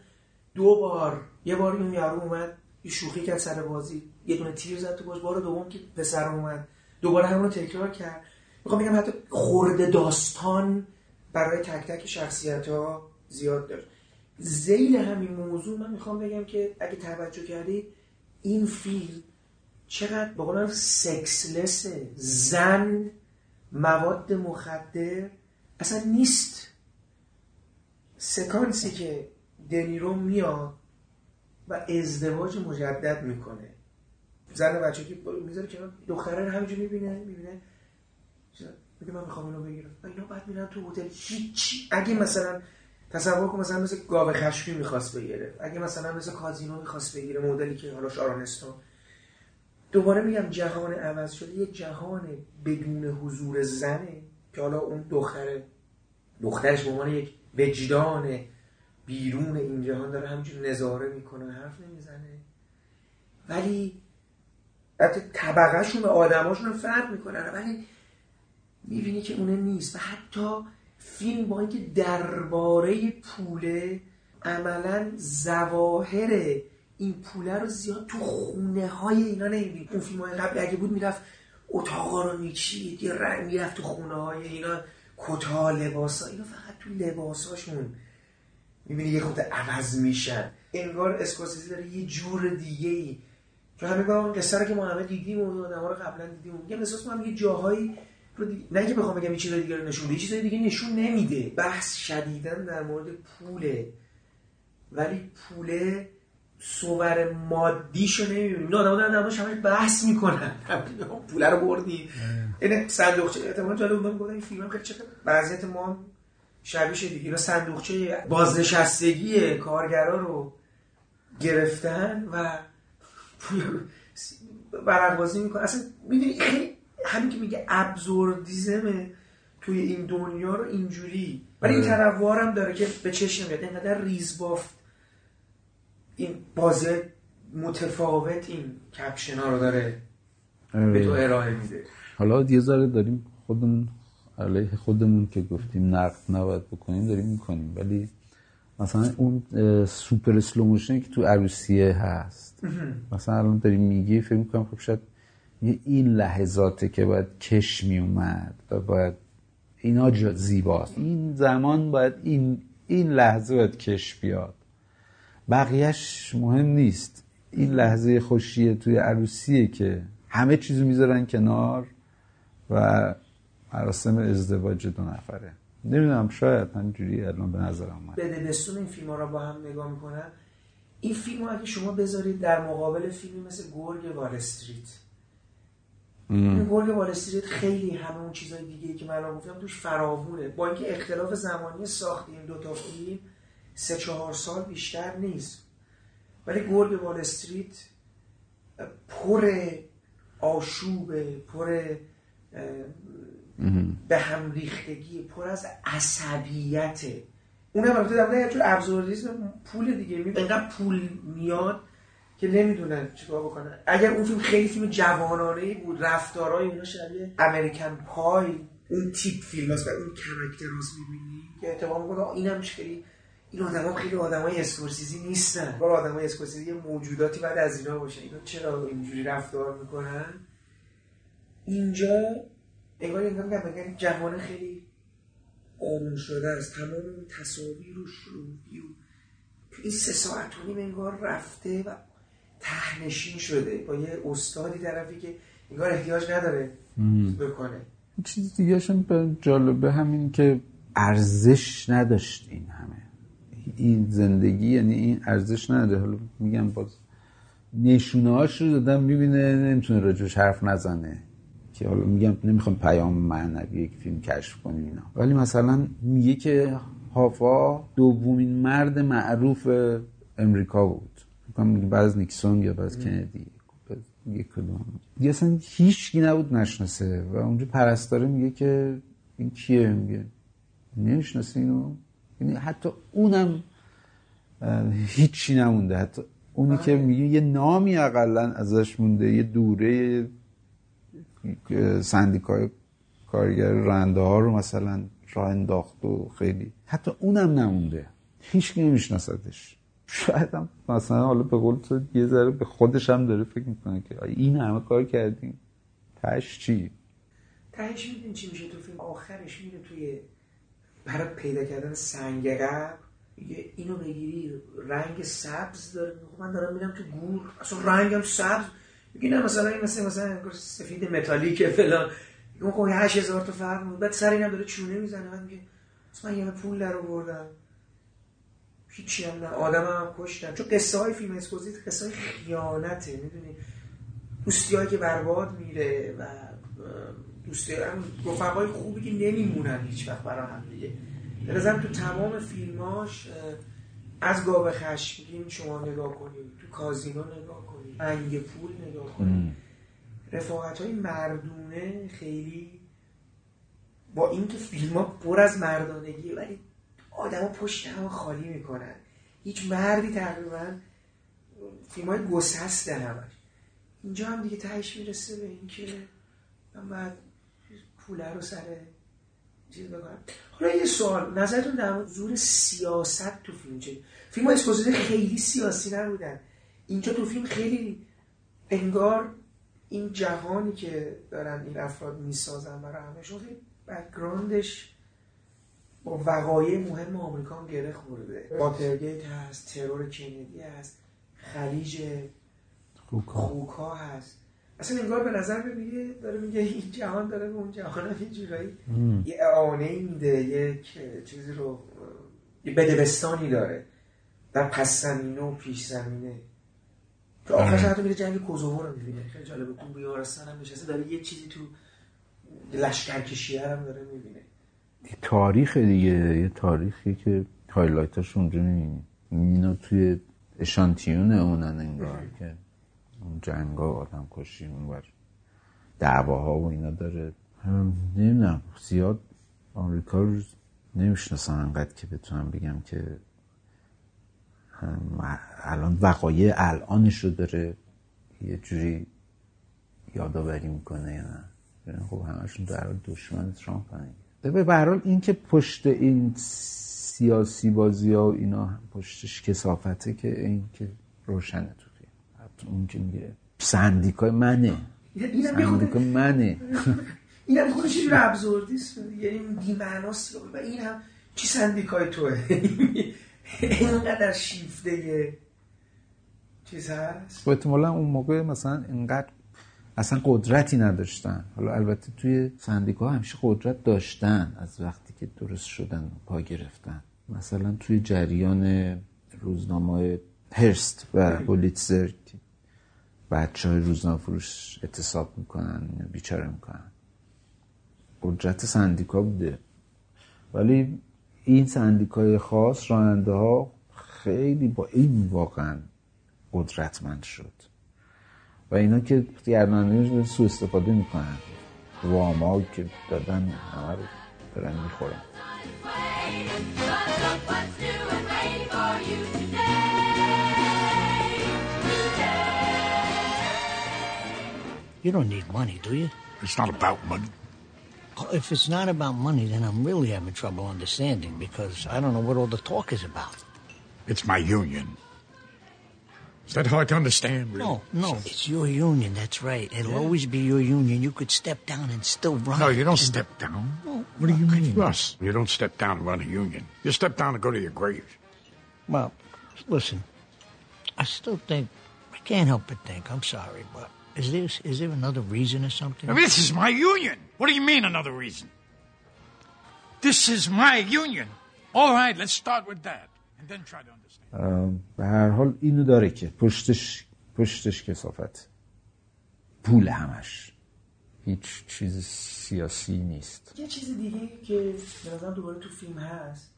دو بار یه بار اون یارو اومد یه شوخی کرد سر بازی یه دونه تیر زد تو باش بار دوم که پسر اومد. دوباره همون تکرار کرد. می‌خوام بگم حتی خورده داستان برای تک تک شخصیت ها زیاد داشت زیل همین موضوع من می‌خوام بگم که اگه توجه کردی این فیلم چقدر به قول سکسلس زن مواد مخدر اصلا نیست. سکانسی که دنیرو میاد و ازدواج مجدد می‌کنه. زن بچه که می‌ذاره کنار دختره رو همینجور می‌بینه می‌بینه میگه من می‌خوام اینو بگیرم. و اینا بعد میرن تو هتل. هیچ اگه مثلا تصور کن مثلا مثل گاوه خشکی می‌خواست بگیره. اگه مثلا مثل کازینو می‌خواست بگیره مدلی که حالا شارانستون دوباره میگم جهان عوض شده. یک جهان بدون حضور زنه که حالا اون دختره دخترش به عنوان یک وجدان بیرون این جهان داره همینجور نظاره می‌کنه حرف نمی‌زنه. ولی حتی طبقهشون به آدماشون فرق می‌کنن ولی می‌بینی که اونه نیست. و حتی فیلم با اینکه درباره پوله عملا زواهر این پوله رو زیاد تو خونه های اینا نمی‌بینی. اون فیلم های قبل اگه بود می‌رفت اتاقا رو میچید یه رنگ می‌رفت تو خونه های اینا کتا لباس ها. اینا فقط تو لباس هاشون می‌بینی یه خود عوض میشن. انگار اسکورسیزی داره یه جور دیگه ای چون همه با قصه رو که ما همه دیدیم و آدم رو قبلا دیدیم میگم احساس کنم یه جاهایی رو دیگه... نه که بخوام بگم یه چیزای دیگه رو نشون بده چیزای دیگه نشون نمیده. بحث شدیدن در مورد پوله. ولی پوله صور مادیشو نمی‌بینیم. نه آدم دارن همش همش بحث می‌کنن. پوله رو بردی. این صندوقچه احتمالاً جالب بود. گفتم این فیلم خیلی چقدر وضعیت ما شبیه شده اینا صندوقچه بازنشستگی کارگرا رو گرفتن و برقبازی می‌کنن. اصلا می‌دونی خیلی همین که میگه ابزوردیزم توی این دنیا رو اینجوری. ولی این تنوع هم داره که به چشم میاد. اینقدر ریز بافت این بازه متفاوت این caption ها رو داره به تو ارائه میده. حالا یه ذره داریم خودمون علیه خودمون که گفتیم نقد نباید بکنیم داریم می‌کنیم. ولی مثلا اون super slow motion که تو عروسیه هست. مثلا الان داریم میگی فکر می‌کنم خب شاید این لحظاته که باید کش میومد و باید اینا زیباست. این زمان باید این این لحظه باید کش بیاد. بقیهش مهم نیست. این لحظه خوشیه توی عروسیه که همه چیزو می‌ذارن کنار و مراسم ازدواج دو نفره. نمی‌دونم شاید همجوری الان به نظرم اومد. بده بستون این فیلم ها رو با هم نگاه می‌کنن این فیلم ها اگه شما بذارید در مقابل فیلمی مثل گرگ وال استریت این گرگ وال استریت خیلی همه اون چیزای دیگه که من گفتم توش فراوونه. با اینکه اختلاف زمانی ساخت این دوتا فیلم سه چهار سال بیشتر نیست. ولی گرگ وال استریت پر آشوب پر به هم ریختگی پر از عصبیته. اونم البته در مورد ابزوردیسم پول دیگه. می پول میاد که نمی‌دونن چیکار بکنن. اگر اون فیلم خیلی فیلم جوانانه ای بود رفتارای اونا شبیه امریکن پای اون تیپ فیلم هست و اون character اس می‌بینی که اعتماد می‌کنه اینم خیلی این آدم خیلی آدم های اسکورسیزی نیستن. بار آدم های اسکورسیزی یه موجوداتی بعد از اینا باشه. اینا چرا اینجوری رفتار می‌کنن؟ اینجا انگار انگار میگم بگن جهان خیلی آروم شده است. تمام اون تصاویر و شروعی و این سه ساعت و نیم انگار رفته و ته‌نشین شده با یه استادی طرفی که انگار احتیاج نداره بکنه. چیز دیگه به جالبه همین که ارزش نداشت این همه. این زندگی یعنی این ارزش نداره. حالا میگم باز نشونه هاش رو دادم می‌بینه نمی‌تونه راجوش حرف نزنه. که حالا میگم نمی‌خوام پیام معنوی یک فیلم کشف کنیم اینا. ولی مثلا میگه که هافا دومین مرد معروف امریکا بود. میگه بعد از نیکسون یا بعد از کندی. یک کدوم. دیگه اصلا هیچ نبود نشناسه و اونجا پرستاره میگه که این کیه؟ میگه نمی‌شناسه اینو. یعنی حتی اونم هیچی نمونده. حتی اونی که میگه یه نامی اقلا ازش مونده یه دوره سندیکای کارگر رنده ها رو مثلا راه انداخت و خیلی. حتی اونم نمونده. هیچ نمیشناستش شاید هم مثلا حالا به قول تو یه ذره به خودش هم داره فکر می‌کنه که این همه کار کردیم. تش چی؟ تهش می‌دونی چی میشه تو فیلم؟ آخرش میره توی برای پیدا کردن سنگ قبر میگه اینو بگیری رنگ سبز داره. من دارم میرم تو گور اصلا رنگم سبز. میگه نه مثلا این مثلا مثلا سفید متالیکه فلان. میگه خب 8000 تا فرق بود بعد سر اینم داره چونه می‌زنه. بعد میگه من یه پول در آوردم. هیچی هم نه. آدم هم کشتن. چون قصه های فیلم اسپوزیت قصه های خیانته. می‌دونی؟ دوستی که برباد میره و دوستی هم رفقای خوبی که نمیمونن هیچ وقت برای هم دیگه. به تو تمام فیلماش از گاوه خشمگین شما نگاه کنید تو کازینو نگاه کنید انگ پول نگاه کنید رفاقت های مردونه خیلی با اینکه فیلم ها پر از مردانگی ولی آدم پشت هم خالی می‌کنن. هیچ مردی تقریبا فیلم های گسسته همش. اینجا هم دیگه تهش می‌رسه به اینکه من باید پوله رو سر چیز بکنم. حالا یه سوال نظرتون در مورد زور سیاست تو فیلم چه؟ فیلم های خیلی سیاسی نبودن. اینجا تو فیلم خیلی انگار این جهانی که دارن این افراد می‌سازن برای همشون خیلی background ش با وقایع مهم آمریکا هم گره خورده. واترگیت هست ترور کندی هست خلیج خوکا. هست. اصلا انگار به نظر میگه داره میگه این جهان داره به اون جهان هم جورایی یه اعانه میده یک چیزی رو یه بدبستانی داره. در پس زمینه و پیش زمینه که آخرش حتی میره جنگ کوزوو رو می‌بینه. خیلی جالبه تو بیارستان هم نشسته داره یه چیزی تو لشکرکشیه هم داره می‌بینه. تاریخ دیگه یه تاریخی که هایلایتاش اونجا می‌بینی. اینا توی اشانتیون اونن انگار که اون جنگ ها آدم کشی اون بر دعواها و اینا داره. نمی‌دونم. زیاد آمریکا رو نمی‌شناسم انقدر که بتونم بگم که الان وقایع الانش رو داره یه جوری یادآوری می‌کنه یا نه. خب همشون در دشمن ترامپ به حال این که پشت این سیاسی بازی ها و اینا پشتش کسافته که این که روشنه تو فیلم. اون که میگه سندیکای منه. سندیکای منه. *laughs* این هم خودش یه ابزوردیست یعنی بیمعناست و این هم چی سندیکای توه؟ *laughs* اینقدر شیفته چیز هست؟ و احتمالا اون موقع مثلا اینقدر اصلا قدرتی نداشتن. حالا البته توی سندیکا همیشه قدرت داشتن از وقتی که درست شدن پا گرفتن. مثلا توی جریان روزنامه هرست و بولیتزر بچه های روزنامه فروش اعتصاب می‌کنن بیچاره می‌کنن. قدرت سندیکا بوده. ولی این سندیکای خاص راننده ها خیلی با این واقعا قدرتمند شد. و اینا که گرداننده سو استفاده میکنن واما که دادن همه رو دارن میخورن You don't need money, do you? It's not about money. Oh, If it's not about money, then I'm really having trouble understanding because I don't know what all the talk is about. It's my union. Is that hard to understand? Really? No, no, it's your union. That's right. It'll always be your union. You could step down and still run. No, you don't And- step down. What do you mean? Russ, you don't step down to run a union. You step down to go to your grave. Well, listen, I still think I can't help but think. I'm sorry, but is there is there another reason or something? I mean, this is my union. What do you mean another reason? This is my union. All right, let's start with that. And then try to understand. ام، به هر حال اینو داره که پشتش پشتش کسافت. پول همش. هیچ چیز سیاسی نیست. یه چیز دیگه که به نظرم دوباره تو فیلم هست.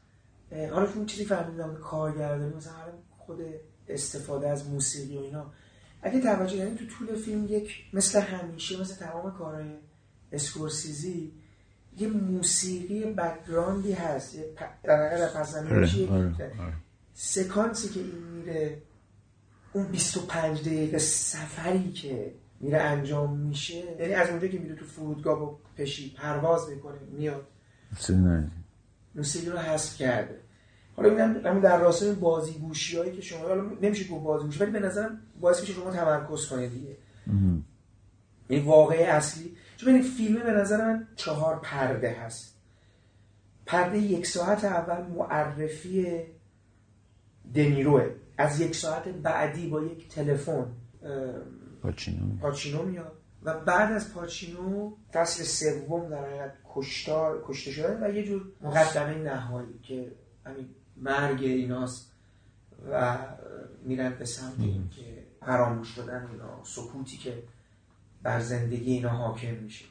حالا فیلم چیزی فهمیدم به کارگردانی مثلا حالا خود استفاده از موسیقی و اینا. اگه توجه یعنی تو طول فیلم یک مثل همیشه مثل تمام کارهای اسکورسیزی یه موسیقی background ی هست یه پ- در در پس زمینه چیه؟ آره، سکانسی که این میره اون 25 دقیقه سفری که میره انجام میشه یعنی از اونجا که میره تو فرودگاه با پشی پرواز می‌کنه میاد. موسیقی رو حذف کرده حالا میگم همین در راستای بازی گوشی هایی که شما حالا نمیشه گفت بازی گوشی ولی به نظرم باعث میشه شما تمرکز کنید دیگه. این واقعه اصلی چون این فیلم به نظر من چهار پرده هست. پرده یک ساعت اول معرفی دنیروه. از یک ساعت بعدی با یک تلفن پاچینو پاچینو میاد. و بعد از پاچینو فصل سوم در حقیقت کشتار کشته شدن و یه جور مقدمه نهایی که همین مرگ ایناست و میرن به سمت این که فراموش شدن اینا سکوتی که بر زندگی اینا حاکم میشه.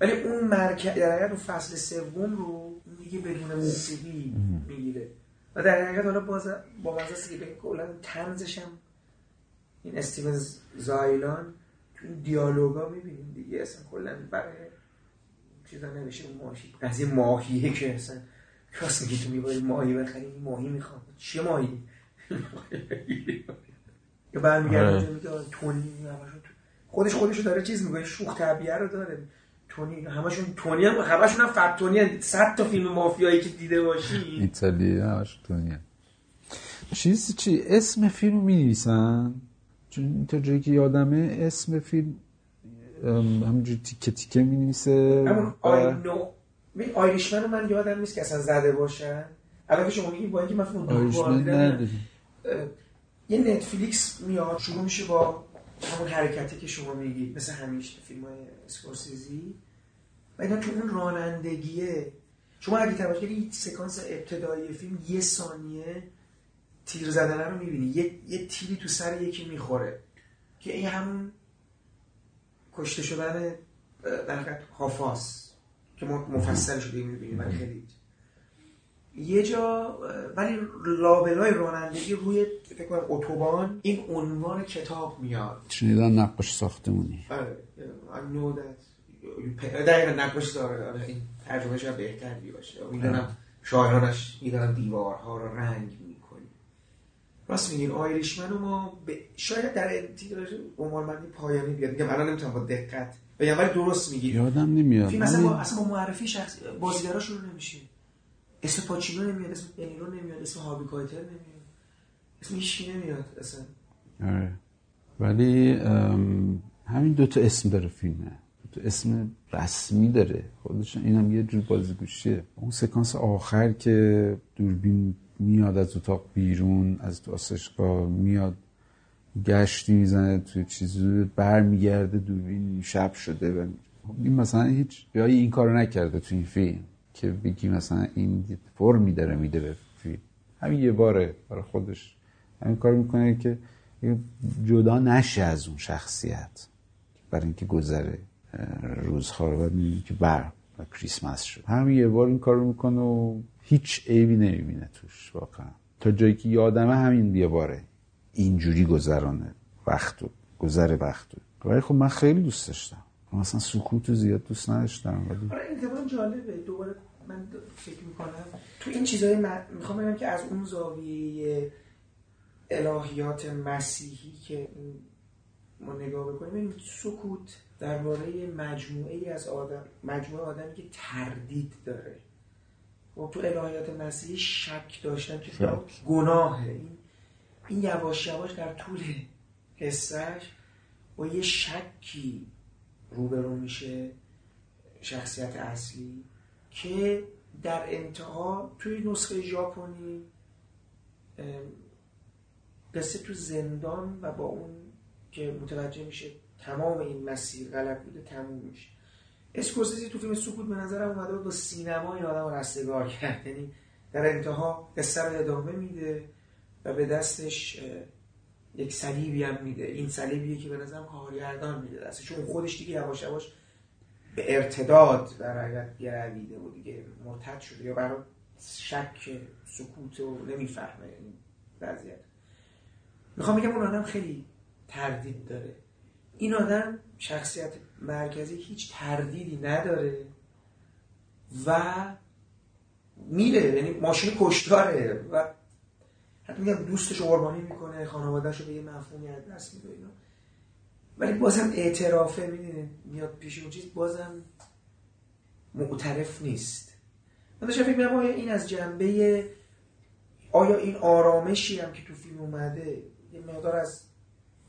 ولی اون مرکز در حقیقت اون فصل سوم رو دیگه بدون موسیقی می‌گیره. و در حقیقت حالا باز با مزه است که بگم کلا تنزش هم این استیون زایلان تو این دیالوگا می‌بینیم دیگه. اصلا کلا برای چیزا نمیشه اون ماهی از یه ماهیه که اصلا راست میگی تو میباید ماهی بخری این ماهی می‌خوام. چیه ماهی؟ *laughs* یا برمیگرده آره. میگه تونی خودش خودشو داره چیز میگه شوخ طبیعه رو داره. تونی همشون تونی هم همشون هم فقط تونی هم. 100 تا فیلم مافیایی که دیده باشی. ایتالی همش دنیا چیز چی اسم فیلم می نویسن چون تا جایی که یادمه اسم فیلم ام، همینجوری تیکه تیکه می نویسه آیریشمن رو من یادم نیست که اصلا زده باشن. الان که شما میگی با اینکه من فیلم یه نتفلیکس میاد شروع میشه با همون حرکتی که شما میگید مثل همیشه فیلم های اسکورسیزی. و اینا تو اون رانندگیه. شما اگه توجه کنید سکانس ابتدایی فیلم یه ثانیه تیر زدن رو می‌بینی. یه, یه تیری تو سر یکی می‌خوره. که این همون کشته شدن در حقیقت که ما مفصل شده می‌بینیم ولی خیلی. یه جا ولی لابلای رانندگی روی فکر کنم اتوبان این عنوان کتاب میاد. شنیدن نقاش ساختمونی. آره دقیقا نقاش داره. آره این ترجمه شاید بهتری باشه. می‌دونم شاعرانش می‌دونم دیوارها رو رنگ می‌کنی راست میگین آیریشمن ما به شاید در عنوان بندی پایانی بیاد. میگم الان نمی‌تونم با دقت بگم ولی درست میگی یادم نمیاد. فیلم اصلا با, اصلا با معرفی شخص بازیگراش رو نمیشه اسم پاچینو نمیاد اسم دنیرو نمیاد اسم هاربی کایتر نمیاد. اسم هیچکی نمیاد اصلا. آره. ولی همین دوتا اسم داره فیلمه. تو اسم رسمی داره. خودش اینم یه جور بازیگوشیه. اون سکانس آخر که دوربین میاد از اتاق بیرون از تو آسشگاه میاد گشتی می‌زنه توی چیزی برمیگرده دوربین شب شده و این مثلا هیچ جایی این کارو نکرده تو این فیلم. که بگی مثلا این فرمی داره میده به فیلم. همین یه باره برای خودش. همین کار می‌کنه که جدا نشه از اون شخصیت. برای اینکه گذره روزها رو بعد که بر و کریسمس شد. همین یه بار این کارو می‌کنه و هیچ عیبی نمی‌بینه توش واقعا. تا جایی که یادمه همین یه باره اینجوری گذرانه وقتو گذر وقتو ولی خب من خیلی دوست داشتم. من اصلا سکوت رو زیاد دوست نداشتم ولی آره اتفاقا جالبه. دوباره من فکر می‌کنم. تو این چیزای من می‌خوام بگم که از اون زاویه الهیات مسیحی که ما نگاه بکنیم ببینیم سکوت درباره مجموعه ای از آدم مجموعه آدمی که تردید داره. و تو الهیات مسیحی شک داشتن که شک. گناهه. این این یواش یواش در طول قصهش با یه شکی روبرو میشه شخصیت اصلی. که در انتها توی نسخه ژاپنی قصه تو زندان و با اون که متوجه میشه تمام این مسیر غلط بوده تموم میشه. اسکورسیزی تو فیلم سکوت به نظرم اومده با سینما این آدم رستگار کرد. یعنی در انتها قصه رو ادامه میده و به دستش یک صلیبی هم میده. این صلیبیه که به نظرم کارگردان میده دستش. چون خودش دیگه یواش یواش به ارتداد در حقیقت گرویده و دیگه مرتد شده یا برای شک سکوت رو نمی‌فهمه این وضعیت. می‌خوام بگم اون آدم خیلی تردید داره. این آدم شخصیت مرکزی هیچ تردیدی نداره و میره یعنی ماشین کشتاره و حتی میگم دوستش قربانی می‌کنه خانوادهش رو به یه مفهومی از دست میده اینا. ولی بازم اعترافه می‌دونه میاد پیش اون چیز بازم معترف نیست. من داشتم فکر می‌کردم آیا این از جنبه آیا این آرامشی هم که تو فیلم اومده یه مقدار از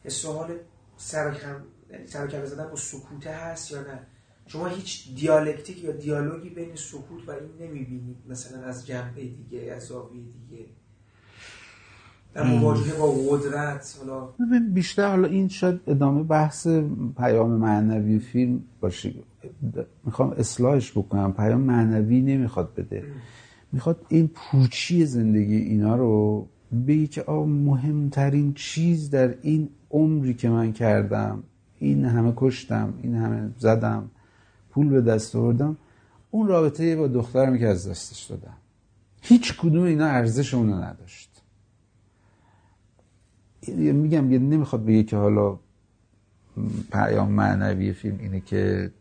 حس و حال سرکم یعنی زدن با سکوته هست یا نه؟ شما هیچ دیالکتیک یا دیالوگی بین سکوت و این نمی‌بینید مثلا از جنبه دیگه از زاویه دیگه؟ در مواجهه با قدرت حالا بیشتر حالا این شاید ادامه بحث پیام معنوی فیلم باشه. می‌خوام اصلاحش بکنم. پیام معنوی نمی‌خواد بده. می‌خواد این پوچی زندگی اینا رو بگی که آه مهمترین چیز در این عمری که من کردم این همه کشتم این همه زدم پول به دست آوردم اون رابطه با دخترمی که از دستش دادم. هیچ کدوم اینا ارزش اونو نداشت. میگم یه نمی‌خواد بگه که حالا پیام معنوی فیلم اینه که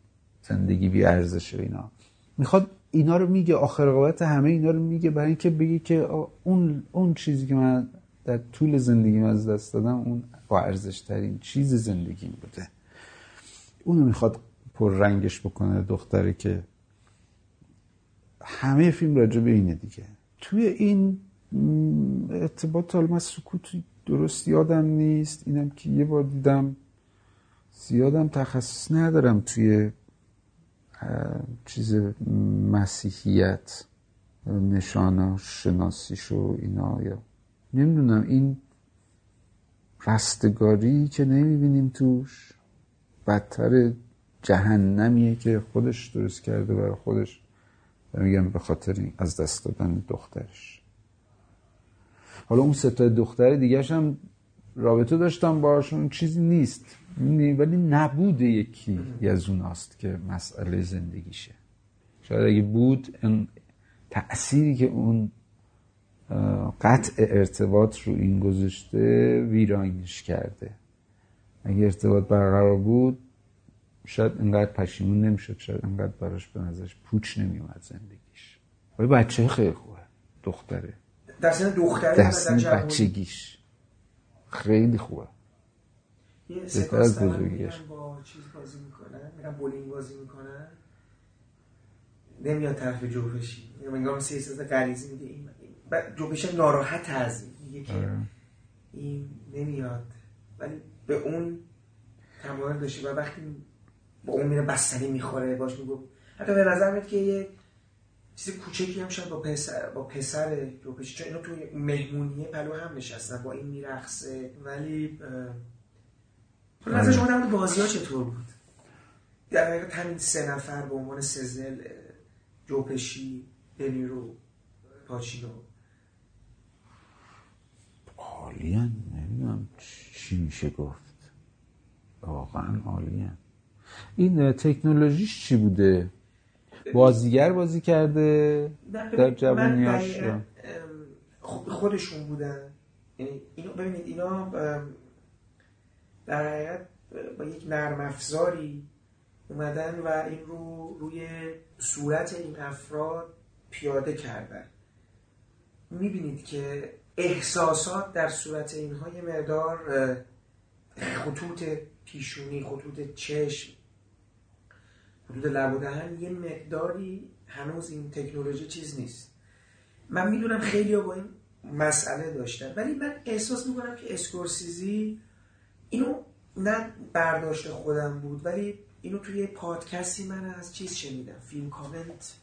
زندگی بی ارزش و اینا. می‌خواد اینا رو میگه آخر قوت همه اینا رو میگه برای اینکه بگه که اون اون چیزی که من در طول زندگیم از دست دادم اون با ارزش ترین چیز زندگیم بوده. اونو می‌خواد پر رنگش بکنه دختری که همه فیلم راجع به اینه دیگه. توی این ارتباط حالا من سکوت درست یادم نیست. اینم که یه بار دیدم زیادم تخصص ندارم توی چیز مسیحیت نشانه شناسیش و اینا. یا نمی‌دونم این رستگاری که نمی‌بینیم توش بدتر جهنمیه که خودش درست کرده برای خودش و میگم به خاطر از دست دادن دخترش. حالا اون ستای دختر دیگرش هم رابطه داشتم باشون چیزی نیست. ولی نبود یکی از اوناست که مسئله زندگیشه. شاید اگه بود این تأثیری که اون قطع ارتباط رو این گذاشته ویرانش کرده. اگه ارتباط برقرار بود شاید اینقدر پشیمون نمی‌شد شاید اینقدر براش به نظرش پوچ نمیومد زندگیش. ولی بچه خیلی خوبه دختره. در سن دختره در سن بچگیش. خیلی خوبه. بهتر از بزرگیش با چیز بازی می‌کنن میرن بولینگ بازی می‌کنن نمیاد طرف جوفشی انگار مثل یه چیز غریزی میگه این جوفش ناراحت از میگه که آره. این نمیاد. ولی به اون تمایل داشته و وقتی با اون میره بستنی می‌خوره باش میگو حتی به نظر میاد که یه چیز کوچکی هم شاید با پسر با پسر جوپشی چون اینا توی مهمونیه پلو هم نشستن با این میرقصه. ولی اه... نظر شما مورد بازی ها چطور بود؟ در حقیقت همین سه نفر به عنوان سزل جوپشی دنیرو پاچینو. عالیان نمی‌دونم چی میشه گفت. واقعا عالیان این تکنولوژیش چی بوده؟ بازیگر بازی کرده در جوانیاش خودشون بودن. یعنی اینو ببینید اینا در حقیقت با یک نرم افزاری اومدن و این رو روی صورت این افراد پیاده کردن. می‌بینید که احساسات در صورت اینها یه مقدار خطوط پیشونی خطوط چشم خطوط لب و دهن یه مقداری هنوز این تکنولوژی چیز نیست. من می‌دونم خیلی با این مسئله داشتن. ولی من احساس می‌کنم که اسکورسیزی اینو نه برداشت خودم بود ولی اینو توی پادکستی من از چیز شنیدم. فیلم کامنت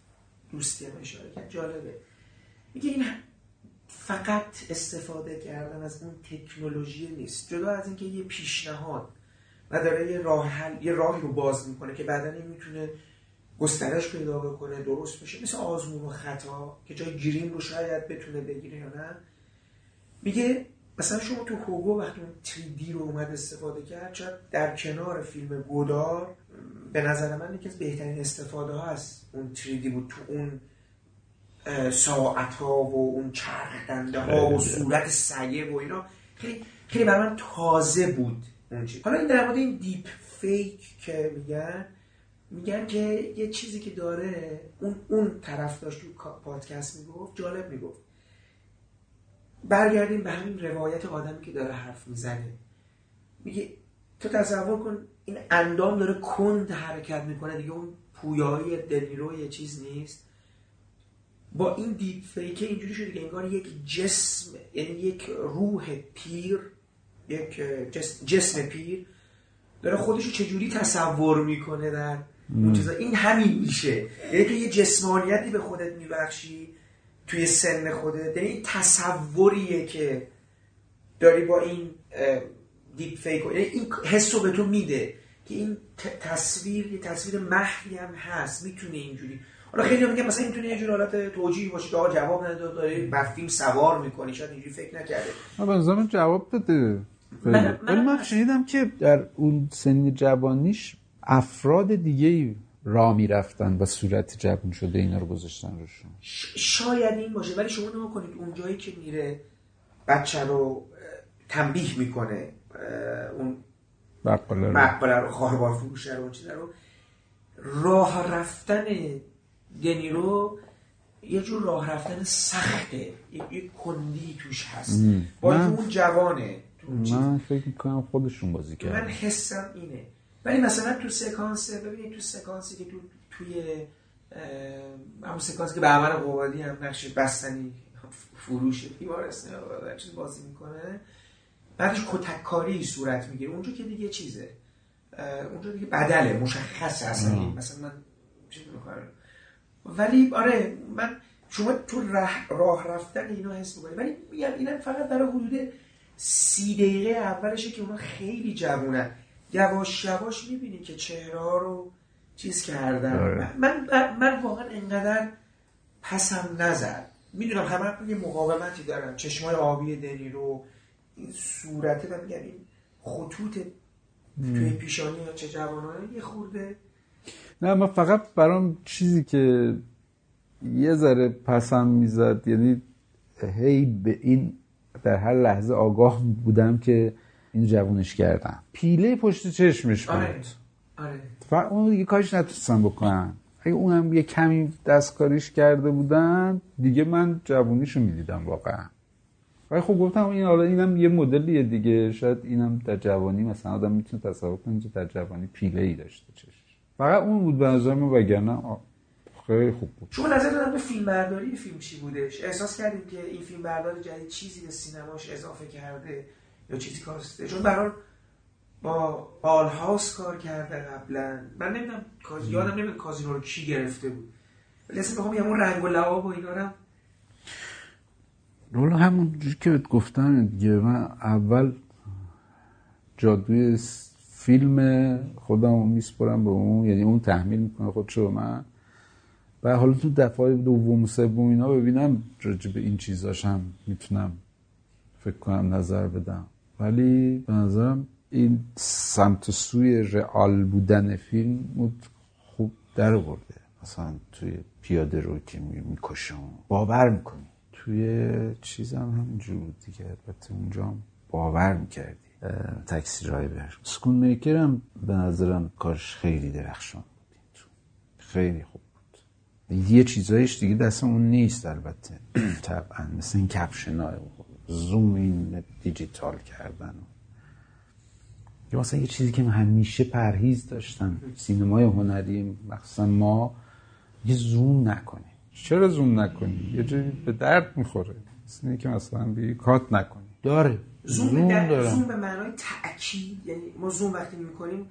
دوستی هم اشاره کرد. جالبه. میگه این فقط استفاده کردن از اون تکنولوژی نیست. جدا از اینکه یه پیشنهاد و داره یه راه حل یه راهی رو باز می‌کنه که بعدا این می‌تونه گسترش پیدا بکنه درست بشه. مثل آزمون و خطا که جای گرین رو شاید بتونه بگیره یا نه. میگه مثلا شما تو هوگو وقتی اون 3D رو اومد استفاده کرد شاید در کنار فیلم گودار به نظر من یکی از بهترین استفاده ها هست اون 3D بود. تو اون ساعت ها و اون چرخنده ها و صورت سیه و اینا. خیلی خیلی برای من تازه بود. حالا این در مورد این دیپ فیک که میگن میگن که یه چیزی که داره اون اون طرف داشت تو پادکست می‌گفت جالب می‌گفت. برگردیم به همین روایت آدمی که داره حرف می‌زنه. میگه تو تصور کن این اندام داره کند حرکت می‌کنه دیگه اون پویایی دنیرو یه چیز نیست. با این دیپ فیکه اینجوری شده که انگار یک جسم یعنی یک روح پیر یک جسم, پیر داره خودشو چجوری تصور می‌کنه در اون چیزا؟ این همین میشه. یعنی تو یه جسمانیتی به خودت میبخشی توی سن خودت. یعنی تصوریه که داری با این دیپ فیک یعنی این حس رو به تو میده که این تصویر یه تصویر محوی هم هست. می‌تونه اینجوری. حالا خیلی میگن مثلا می‌تونه یه جور حالت توجیه باشه که جواب نده داری بر سوار می‌کنی. شاید اینجوری فکر نکرده. من به جواب داده ولی من شنیدم که در اون سن جوانیش افراد دیگه را می‌رفتن و صورت جوان شده اینا رو گذاشتن روشون شاید این باشه ولی شما نما کنید اون جایی که میره بچه رو تنبیه می‌کنه اون بقاله رو خواهبار فروشه رو اون چیزا رو راه رفتن دنیرو یه جور راه رفتن سخته یه, یه کندی توش هست. با اون جوانه چیز. من فکر می‌کنم خودشون بازی من کردن حسم اینه. ولی مثلا تو سکانس ببینید تو سکانسی که تو توی همون سکانسی که به عمل قوالی هم نقش بستنی فروش بیمارستان چیز بازی می‌کنه بعدش کتککاری صورت می‌گیره. اونجا که دیگه چیزه. اونجا دیگه بدله مشخصه اصلا. مثلا من چی می‌کنم. ولی آره من شما تو راه, راه رفتن اینا حس می‌کنی. ولی میگم اینم فقط برای حدود سی دقیقه اولشه که اونا خیلی جوونن. یواش یواش می‌بینی که چهره ها رو چیز کردن. آره. من, من, من واقعا انقدر پسم نزد. می‌دونم همه یه مقاومتی دارن. چشمای آبی دنی رو این صورته و میگم این خطوط توی پیشانی یا چه جوانانه یه خورده. نه من فقط برام چیزی که یه ذره پسم می‌زد یعنی هی به این در هر لحظه آگاه بودم که این جوونش کردم. پیله پشت چشمش بود. آره آره. و اون دیگه کارش نتونستم بکنم. اگه اونم یه کمی دستکاریش کرده بودن دیگه من جوونیشو می‌دیدم واقعا. ولی خب گفتم این حالا اینم یه مدلیه دیگه. شاید اینم در جوانی مثلا آدم می‌تونه تصور کنه که در جوانی پیله ای داشته چشم فقط اون بود به نظر من وگرنه خیلی خوب بود. شما نظر دادم به فیلم برداری فیلم چی بودش. احساس کردیم که این فیلم بردار جدید چیزی به سینماش اضافه کرده یا چیزی کاسته چون برحال با آل هاوس کار کرده قبلا. من نمی‌دونم کاز... یادم نمیاد کازینو رو کی گرفته بود. ولی اصلا بگم اون رنگ و لعاب و اینا هم رولا همون که بهت گفتم دیگه من اول جادوی فیلم خودم رو میسپرم به اون یعنی اون تحمیل می‌کنه خودشو به من. و حالا تو دفعه دوم سوم اینا ببینم راجع به این چیزاش هم می‌تونم فکر کنم نظر بدم. ولی به نظرم این سمت سوی رئال بودن فیلم بود خوب در برده مثلا توی پیاده رو که می‌کشم. باور می‌کنی. توی چیزم همینجور دیگه. البته اونجا باور می‌کردی. تاکسی رایبر سکون میکر هم به نظرم کارش خیلی درخشان بود. خیلی خوب. یه چیزایش دیگه دست اون نیست البته. *clears throat* طبعا. مثل این کپشن های زوم این دیجیتال کردن. یا مثلا یه چیزی که من همیشه پرهیز داشتم سینمای هنری مخصوصا ما یه زوم نکنی چرا زوم نکنی یه جایی به درد می‌خوره. مثل اینه که مثلا بگی کات نکنی داره. زوم, زوم دارم. زوم به معنای تاکید یعنی ما زوم وقتی می‌کنیم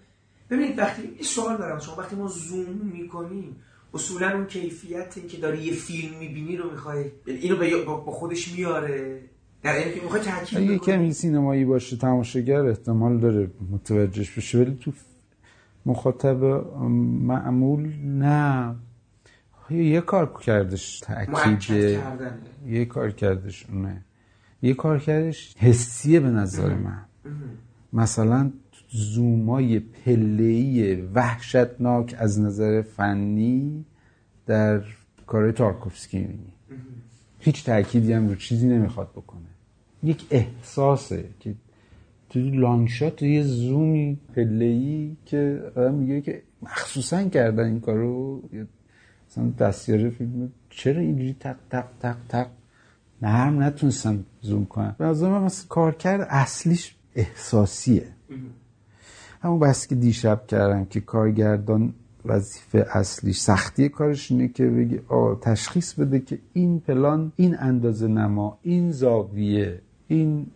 ببینید وقتی یه سوال دارم شما. وقتی ما زوم می‌کنیم اصولا اون کیفیت این که داری یه فیلم می‌بینی رو می‌خوای اینو به با خودش میاره. در این که می‌خوای تاکید اگه کمی سینمایی باشه تماشاگر احتمال داره متوجهش بشه. ولی تو مخاطب معمول نه. یه کار کردش تأکید. یه کار کردش اونه یه کار کردش حسیه به نظر من. مثلا زومای پله‌ای وحشتناک از نظر فنی در کارهای تارکوفسکی می‌بینی. هیچ تأکیدی هم رو چیزی نمی‌خواد بکنه. یک احساسه که تو لانگ شات یه زومی پله‌ای که آدم میگه که مخصوصا کردن این کارو مثلا دستیاره فیلم چرا اینجوری تق تق تق تق؟ نرم نتونستم زوم کنم. به نظر من مثلا کارکرد اصلیش احساسیه. همون بس که دیشب کردم که کارگردان وظیفه اصلیش سختی کارش اینه که بگی تشخیص بده که این پلان این اندازه نما این زاویه این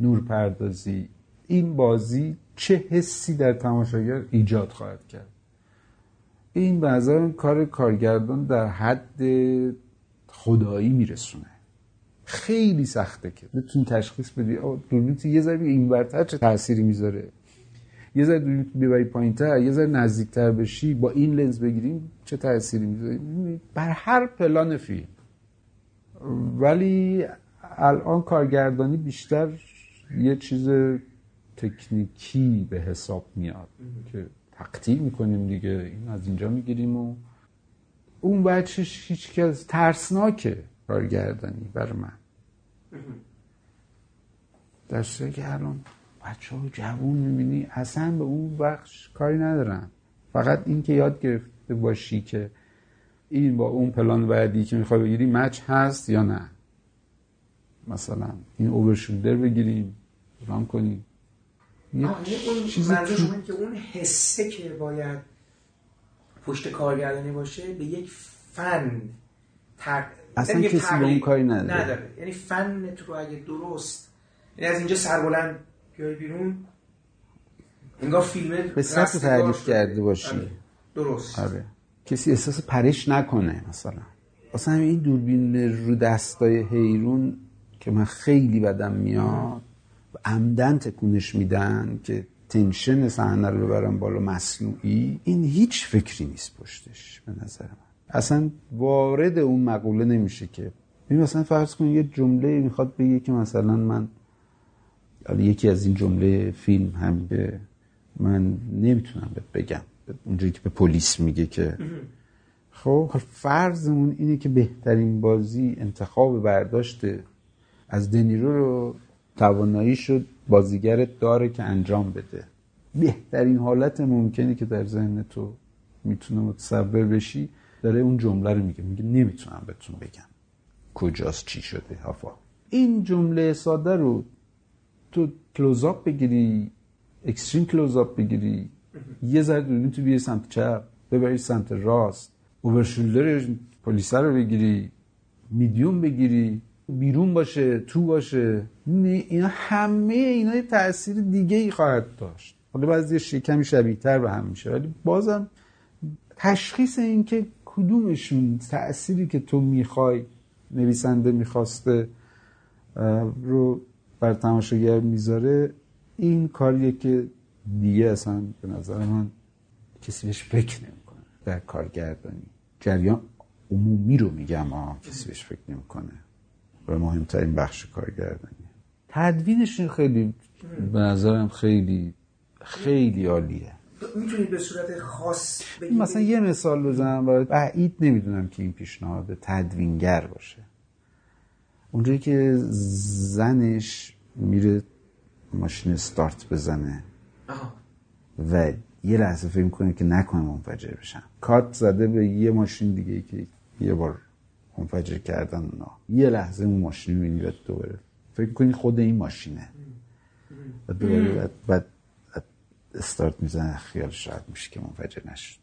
نورپردازی این بازی چه حسی در تماشاگر ایجاد خواهد کرد؟ این به کار کارگردان در حد خدایی میرسونه. خیلی سخته که بتونی تشخیص بدی. دوربین یه ذره بیا اینورتر چه تأثیری می‌ذاره؟ یه ذره ببری پایینتر یه ذره نزدیکتر بشی با این لنز بگیریم چه تأثیری می‌ذاره؟ بر هر پلان فیلم. ولی الان کارگردانی بیشتر یه چیز تکنیکی به حساب میاد که تقطیع می‌کنیم دیگه این از اینجا می‌گیریم و اون بچهش هیچ کس ترسناکه کارگردانی برای من. در که الان بچه ها جوون می‌بینی اصلا به اون بخش کاری ندارن فقط این که یاد گرفته باشی که این با اون پلان بعدی که می‌خوای بگیری مچ هست یا نه مثلا این اوورشولدر بگیریم رام کنیم یه یعنی چیز تو- که اون حسه که باید پشت کارگردانی باشه به یک فن تق... اصلا نمیگم کسی به اون. کاری نداره. نداره یعنی فن تو رو اگه درست یعنی از اینجا سربلند بیای بیرون. انگار فیلم به سطح تعریف کرده باشی. درست. آره. کسی احساس پرش نکنه مثلا. اصلا این دوربین رو دستای حیرون که من خیلی بدم میاد و عمدن تکونش میدن که تنشن صحنه رو ببرم بالا مصنوعی این هیچ فکری نیست پشتش به نظر من. اصلا وارد اون مقوله نمیشه که. ببین مثلا فرض کن یه جمله می‌خواد بگه که مثلا من حالا یکی از این جمله فیلم هم به من نمی‌تونم بهت بگم. اونجایی که به پلیس میگه که خب فرضمون اینه که بهترین بازی انتخاب برداشت از دنیرو رو توانایی شد بازیگرت داره که انجام بده. بهترین حالت ممکنی که در ذهن تو می‌تونه متصور بشی داره اون جمله رو میگه. میگه نمی‌تونم بهتون بگم. کجاست چی شده هفا این جمله ساده رو تو کلوزاپ بگیری اکستریم کلوزاپ بگیری یه ذره دوربین تو بیاری سمت چپ ببری سمت راست اوورشولدر پلیسه رو بگیری میدیوم بگیری بیرون باشه تو باشه اینا همه اینا یه تاثیر دیگه ای خواهد داشت. حالا بعضیش یه کمی شبیه تر به هم میشه ولی بازم تشخیص این که کدومشون تأثیری که تو می‌خوای نویسنده می‌خواسته رو بر تماشاگر می‌ذاره این کاریه که دیگه اصلا به نظر من کسی بهش فکر نمی‌کنه در کارگردانی. جریان عمومی رو میگم آه کسی بهش فکر نمی‌کنه. و مهمترین بخش کارگردانی. تدوینش خیلی به نظرم خیلی خیلی عالیه. می‌تونید به صورت خاص بگید مثلا یه مثال بزنم برای بعید نمی‌دونم که این پیشنهاد تدوینگر باشه. اونجایی که زنش میره ماشین استارت بزنه. و یه لحظه فکر کنه که نکنه منفجر بشن کارت زده به یه ماشین دیگه که یه بار منفجر کردن اونا. یه لحظه اون ماشین می‌بینی و دوباره فکر کنی خود این ماشینه. و دوباره بعد, بعد استارت می‌زنه خیالش راحت میشه که منفجر نشد.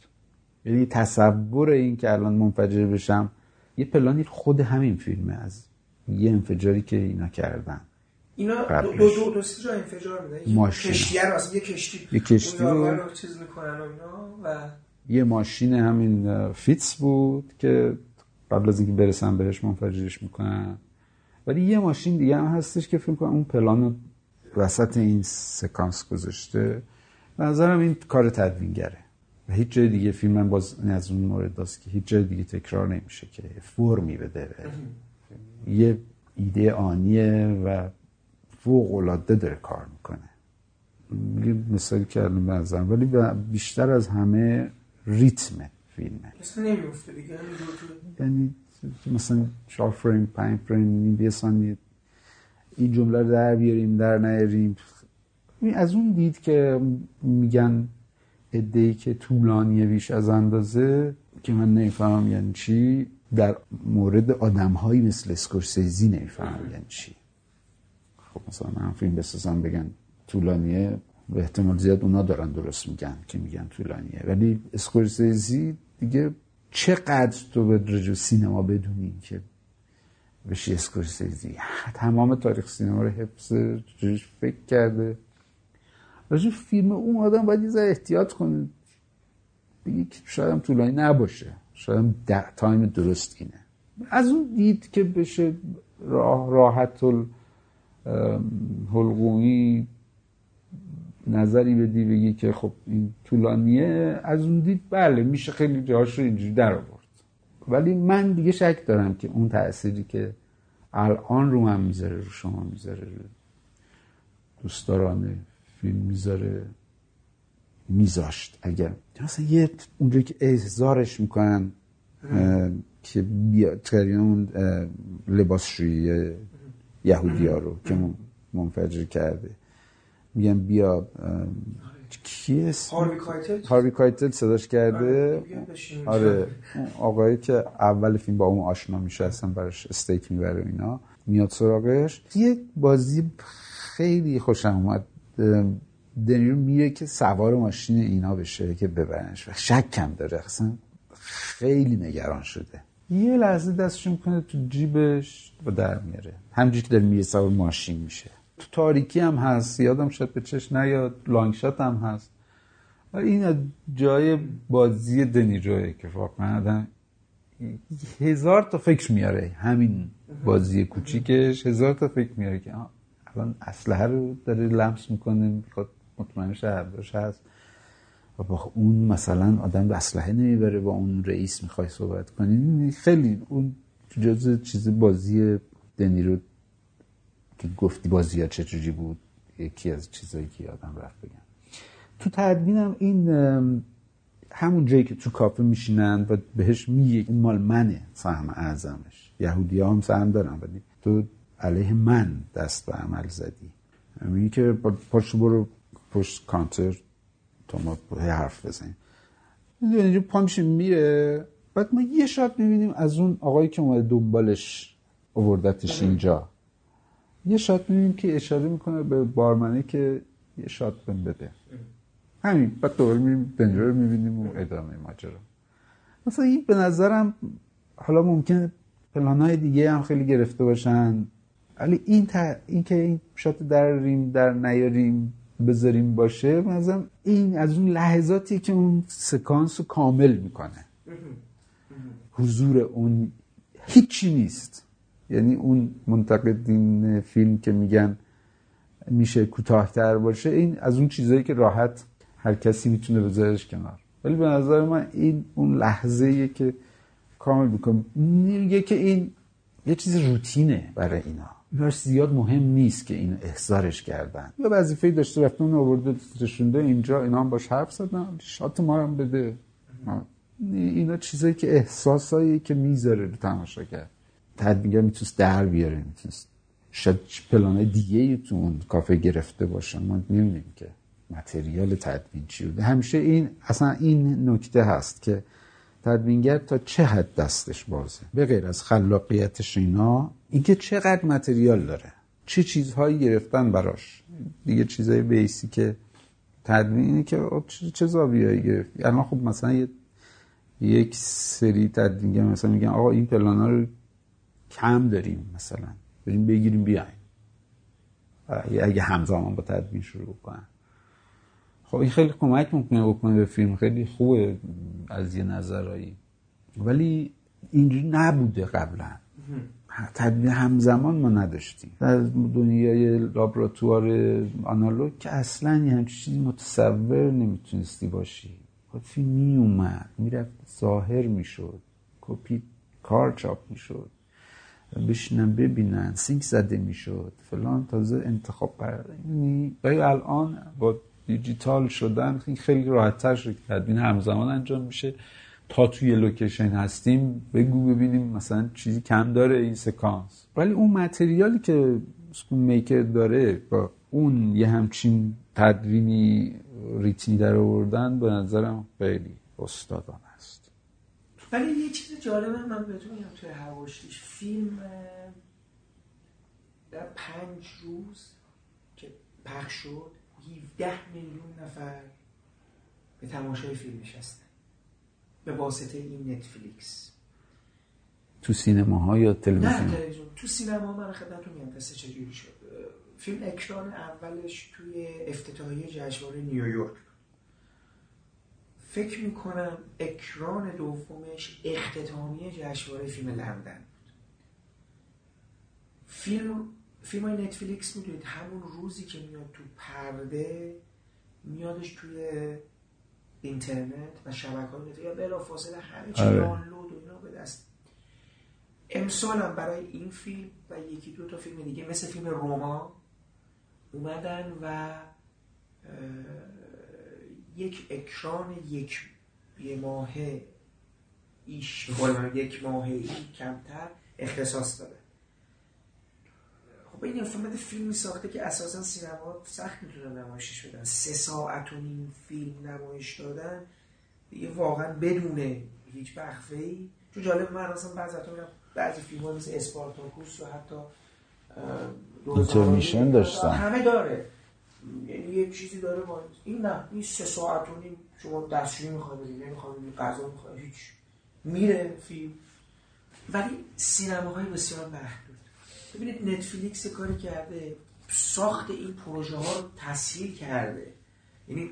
یعنی تصور این که الان منفجر بشم یه پلانی خود همین فیلمه از یه انفجاری که اینا کردن. اینا قبلش. دو, دو, دو سه جا انفجار میدن. ماشین. کشتیه رو اصلا یه کشتی. یه کشتی رو- چیز می‌کنن و اینا و یه ماشین همین فیتس بود که قبل از اینکه برسن بهش منفجرش می‌کنن. ولی یه ماشین دیگه هم هستش که فکر کنم اون پلان وسط این سکانس گذاشته. به نظرم این کار تدوینگره. و هیچ جای دیگه فیلم من باز از اون مورد داست که هیچ جای دیگه تکرار نمیشه که فرمی بده به یه ایده آنیه و فوق العاده داره کار می‌کنه. یه مثالی کردم نظرم ولی بیشتر از همه ریتم فیلمه. نمیفته دیگه تو یعنی مثلا چهار فریم پنج فریم این یه ثانیه. این جمله رو در بیاریم در نیاریم. این از اون دید که میگن ادهی که طولانیه بیش از اندازه که من نمی‌فهمم یعنی چی در مورد آدم هایی مثل اسکورسیزی نمی‌فهمم یعنی چی. خب مثلا من فیلم بسازم بگن طولانیه به احتمال زیاد اونا دارن درست میگن که میگن طولانیه. ولی اسکورسیزی دیگه چقدر تو به رجوع سینما بدونی که بشی اسکورسیزی تمام تاریخ سینما رو حفظ روش فکر کرده؟ راجع فیلم اون آدم باید یه احتیاط کنه. بگی که شاید هم طولانی نباشه. شاید در تایم درست اینه. از اون دید که بشه راه راحت حلقومی نظری بدی بگی که خب این طولانیه از اون دید بله میشه خیلی جاهاش رو اینجوری در آورد. ولی من دیگه شک دارم که اون تأثیری که الان رو من می‌ذاره رو شما می‌ذاره رو فیلم می‌ذاره. میذاشت. اگر مثلا یه اونجایی که احضارش می‌کنن که بیا تقریبا اون لباسشویی یهودی ها رو که من- منفجر کرده. میگن بیا کیه؟ هاروی کایتل؟ هاروی کایتل صداش کرده؟ بشین. آره. آقایی که اول فیلم با اون آشنا میشه اصلا براش استیک می‌بره اینا. میاد سراغش. یه بازی خیلی خوشم اومد. دنیرو میره که سوار ماشین اینا بشه که ببرنش. و شکم داره. اصلا خیلی نگران شده. یه لحظه دستش می‌کنه تو جیبش و در میاره. همجوری که داره میره سوار ماشین میشه. تو تاریکی هم هست یادم شد به چشم نیاد لانگ شات هم هست. این جای بازی دنیروه که واقعا آدم هزار تا فکر میاره. همین بازی کوچیکش هزار تا فکر میاره که الان اسلحه رو داره لمس می‌کنه می‌خواد مطمئن شه هرداش هست. و با اون مثلا آدم اسلحه نمی‌بره با اون رئیس می‌خوای صحبت کنی. خیلی اون جز چیز بازی دنیرو که گفتی بازی ها چجوری بود یکی از چیزایی که یادم رفت بگم. تو تدوینم این همون جایی که تو کافه میشینن و بهش میگه این مال منه سهم اعظمش. یهودی هم سهم دارن ولی تو علیه من دست به عمل زدی. میگه که پاشو برو پشت کانتر تا ما حرف بزنیم. اینجا پا میشه میره. بعد ما یه shot می‌بینیم از اون آقایی که اومده دنبالش اووردتش اینجا. یه shot می‌بینیم که اشاره می‌کنه به barman ه که یه shot بهم بده. همین. بعد دوباره میریم دنیرو رو می‌بینیم و ادامه ماجرا. مثلا این به نظرم حالا ممکنه پلانهای دیگه هم خیلی گرفته باشن ولی این, تا... این که این شات دراریم در نیاریم بذاریم باشه نظرم این از اون لحظاتی که اون سکانس رو کامل می‌کنه. حضور اون هیچی نیست. یعنی اون منتقدین فیلم که میگن میشه کوتاهتر باشه این از اون چیزایی که راحت هر کسی می‌تونه بذارش کنار. ولی به نظر من این اون لحظه که کامل می‌کنه. میگه که این یه چیز روتینه برای اینا. براش زیاد مهم نیست که این احضارش کردن. یا وظیفه داشته رفته اون آورده نشونده اینجا اینا هم باش حرف زدن. شات ما هم بده. اینا چیزایی که احساسایی که می‌ذاره رو تماشا کرد. تدبیگر می‌تونست در بیاره می‌تونست شاید پلانای دیگه تو اون کافه گرفته باشن ما نمی‌دونیم که متریال تدوین چی بوده. همیشه این اصلا این نکته هست که تدوینگر تا چه حد دستش بازه؟ به غیر از خلاقیتش اینا اینکه چقدر متریال داره. چه چیزهایی گرفتن براش؟ دیگه چیزهای بیسی که تدوینی که چه, زاویه‌ای گرفت؟ الان خب مثلا یه یک سری تدوینگر مثلا میگن آقا این پلانا رو کم داریم مثلا. بریم بگیریم بیاین اگه همزمان با تدوین شروع کنن. خب این خیلی کمک ممکنه بکنه به فیلم. خیلی خوبه از یه نظرهایی ولی اینجوری نبوده قبلا. تدوین همزمان ما نداشتیم. در دنیای لابراتوار آنالوگ که اصلا یه همچین چیزی متصور نمی‌تونستی باشی. خب فیلم می اومد می‌رفت ظاهر می‌شد کپی کار چاپ می‌شد بشینن ببینن سینک زده می‌شد فلان تازه انتخاب قرار. یعنی الان با دیجیتال شدن خیلی راحتتر شد تدوین همزمان انجام میشه. تا توی لوکیشن هستیم بگو ببینیم مثلا چیزی کم داره این سکانس. ولی اون متریالی که سکون میکر داره با اون یه همچین تدوینی ریتمی در آوردن به نظرم خیلی استادان است. ولی یه چیز جالبه من بهتون میگم توی هواشتیش فیلم در پنج روز که پخش شد 17 میلیون نفر به تماشای فیلم نشستن به واسطه این نتفلیکس. تو سینماها یا تلویزیون نه تلویزیون؟ تو سینما من خدمتتون میگم قصه چجوری شد؟ فیلم اکران اولش توی افتتاحیه جشنواره نیویورک. فکر می‌کنم اکران دومش اختتامیه جشنواره فیلم لندن بود. فیلم فیلم های نتفلیکس می‌دونید همون روزی که میاد تو پرده میادش توی اینترنت و شبکه های یا بلا فاصله همه چی دانلود و اینا به دست. امسال هم برای این فیلم و یکی دو تا فیلم دیگه مثل فیلم روما اومدن و یک اکران یک یه ماه ایش یک ماه ای کمتر اختصاص داره خب این فرمت فیلمی ساخته که اساسا سینما سخت می‌تونه نمایشش بدن. سه ساعت و نیم فیلم نمایش دادن. دیگه واقعا بدون هیچ بخفه ای چون جالب من اصلا بعضی بعضی فیلم ها مثل اسپارتاکوس و حتی اینترمیشن داشتن. همه داره. یعنی یه چیزی داره با این نه. این سه ساعت و نیم شما دستشویی می‌خوای بدید نمی‌خوای بدید غذا می‌خوای هیچ. میره فیلم. ولی سینماهای بسیار محدود ببینید نتفلیکس کاری کرده ساخت این پروژه ها رو تسهیل کرده. یعنی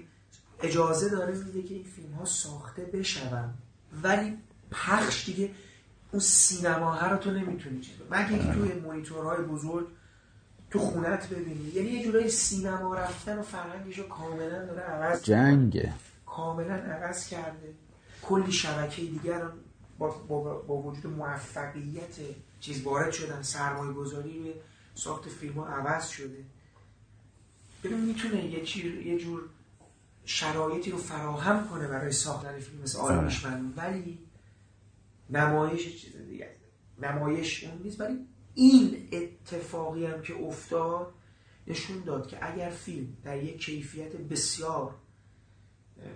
اجازه داره میده که این فیلم ها ساخته بشون ولی پخش دیگه اون سینما ها رو تو نمی‌تونی چیز مگه که توی مونیتورهای بزرگ تو خونت ببینی؟ یعنی یه جورایی سینما رفتن و فرهنگش رو کاملا داره عوض جنگه. کاملا عوض کرده. کلی شبکه دیگر با, با, با وجود موفقیت چیز وارد شدن سرمایه گذاری روی ساخت فیلم ها عوض شده. ببین می‌تونه یه, چیر، یه جور شرایطی رو فراهم کنه برای ساختن فیلم مثل آرامشمند ولی نمایش چیز دیگه نمایش اون نیست. ولی این اتفاقی هم که افتاد نشون داد که اگر فیلم در یک کیفیت بسیار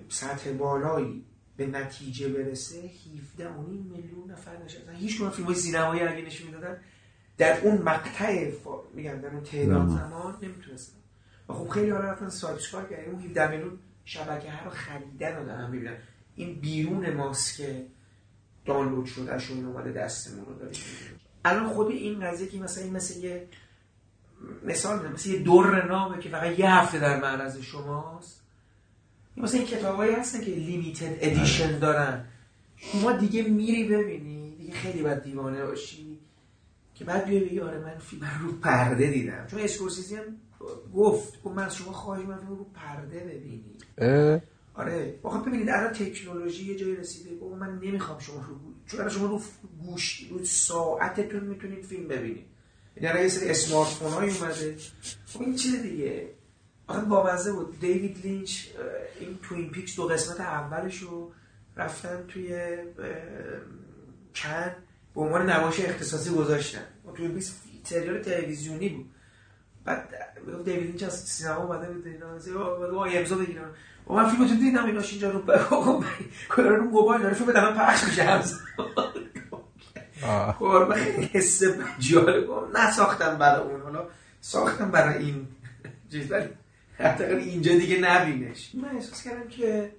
سطح بالایی به نتیجه برسه 17 میلیون نفر نشستن. هیچ کنون فیلم های سینمایی اگه نشون می‌دادن در اون مقطع میگن در اون تعداد زمان. نمی‌تونستن. و خب خیلی حالا رفتن سابسکار کردن؟ اون 17 میلیون شبکه ها رو خریدن و دارن می‌بینن. این بیرون ماست که دانلود شده اشون اومده دستمون رو داریم. الان خود این قضیه که مثلا این مثل یه مثال مثل یه دور نامه که فقط یه هفته در معرض شماست. مثلا این کتابایی هستن که لیمیتد ادیشن دارن. شما دیگه میری ببینی دیگه خیلی باید دیوانه باشی. که بعد بیای بگی آره من فیلم رو پرده دیدم. چون اسکورسیزی هم گفت من از شما خواهش من رو پرده ببینی. آره. واقعا ببینید الان تکنولوژی یه جایی رسیده. بابا من نمی‌خوام شما رو چون شما رو گوشی رو ساعتتون می‌تونید فیلم ببینید. یعنی یه سری smartphone های اومده. خب این چیز دیگه. آخه بامزه بود. دیوید لینچ این Twin Peaks دو قسمت اولش رو رفتن توی کن به عنوان نمایش اختصاصی گذاشتن. و Twin Peaks سریال تلویزیونی بود. بعد دیوید لینچ از سینما اومده بود. اینا امضا بگیرم. و من فیلمتون دیدم ایناش اینجا رو من کلا رو موبایل داره فیلم دارم پخش میشه. همزمان قربان خیلی حس جالب. نساختم برای اون حالا ساختم برای این. چیز ولی حداقل اینجا دیگه نبینش. من احساس کردم که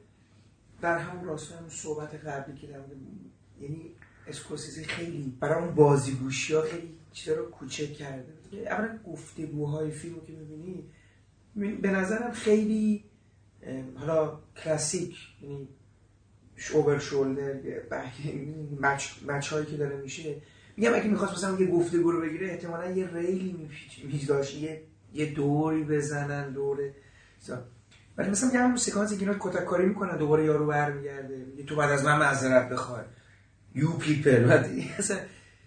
در همون راستای همون صحبت قبلی که در یعنی اسکورسیزی خیلی برای اون بازیگوشی ها خیلی چیزا رو کوچک کرده. اولا گفتگوهای فیلم رو که می‌بینی به نظرم خیلی حالا کلاسیک یعنی over shoulder match match هایی که داره میشه. میگم اگه می‌خواست مثلا یه گفتگو رو بگیره احتمالا یه ریلی میذاشت یه یه دوری بزنن دوره. ولی مثلا میگم همون سکانسی که اینا کتک کاری می‌کنن دوباره یارو برمیگرده. میگه تو بعد از من معذرت بخوای. you people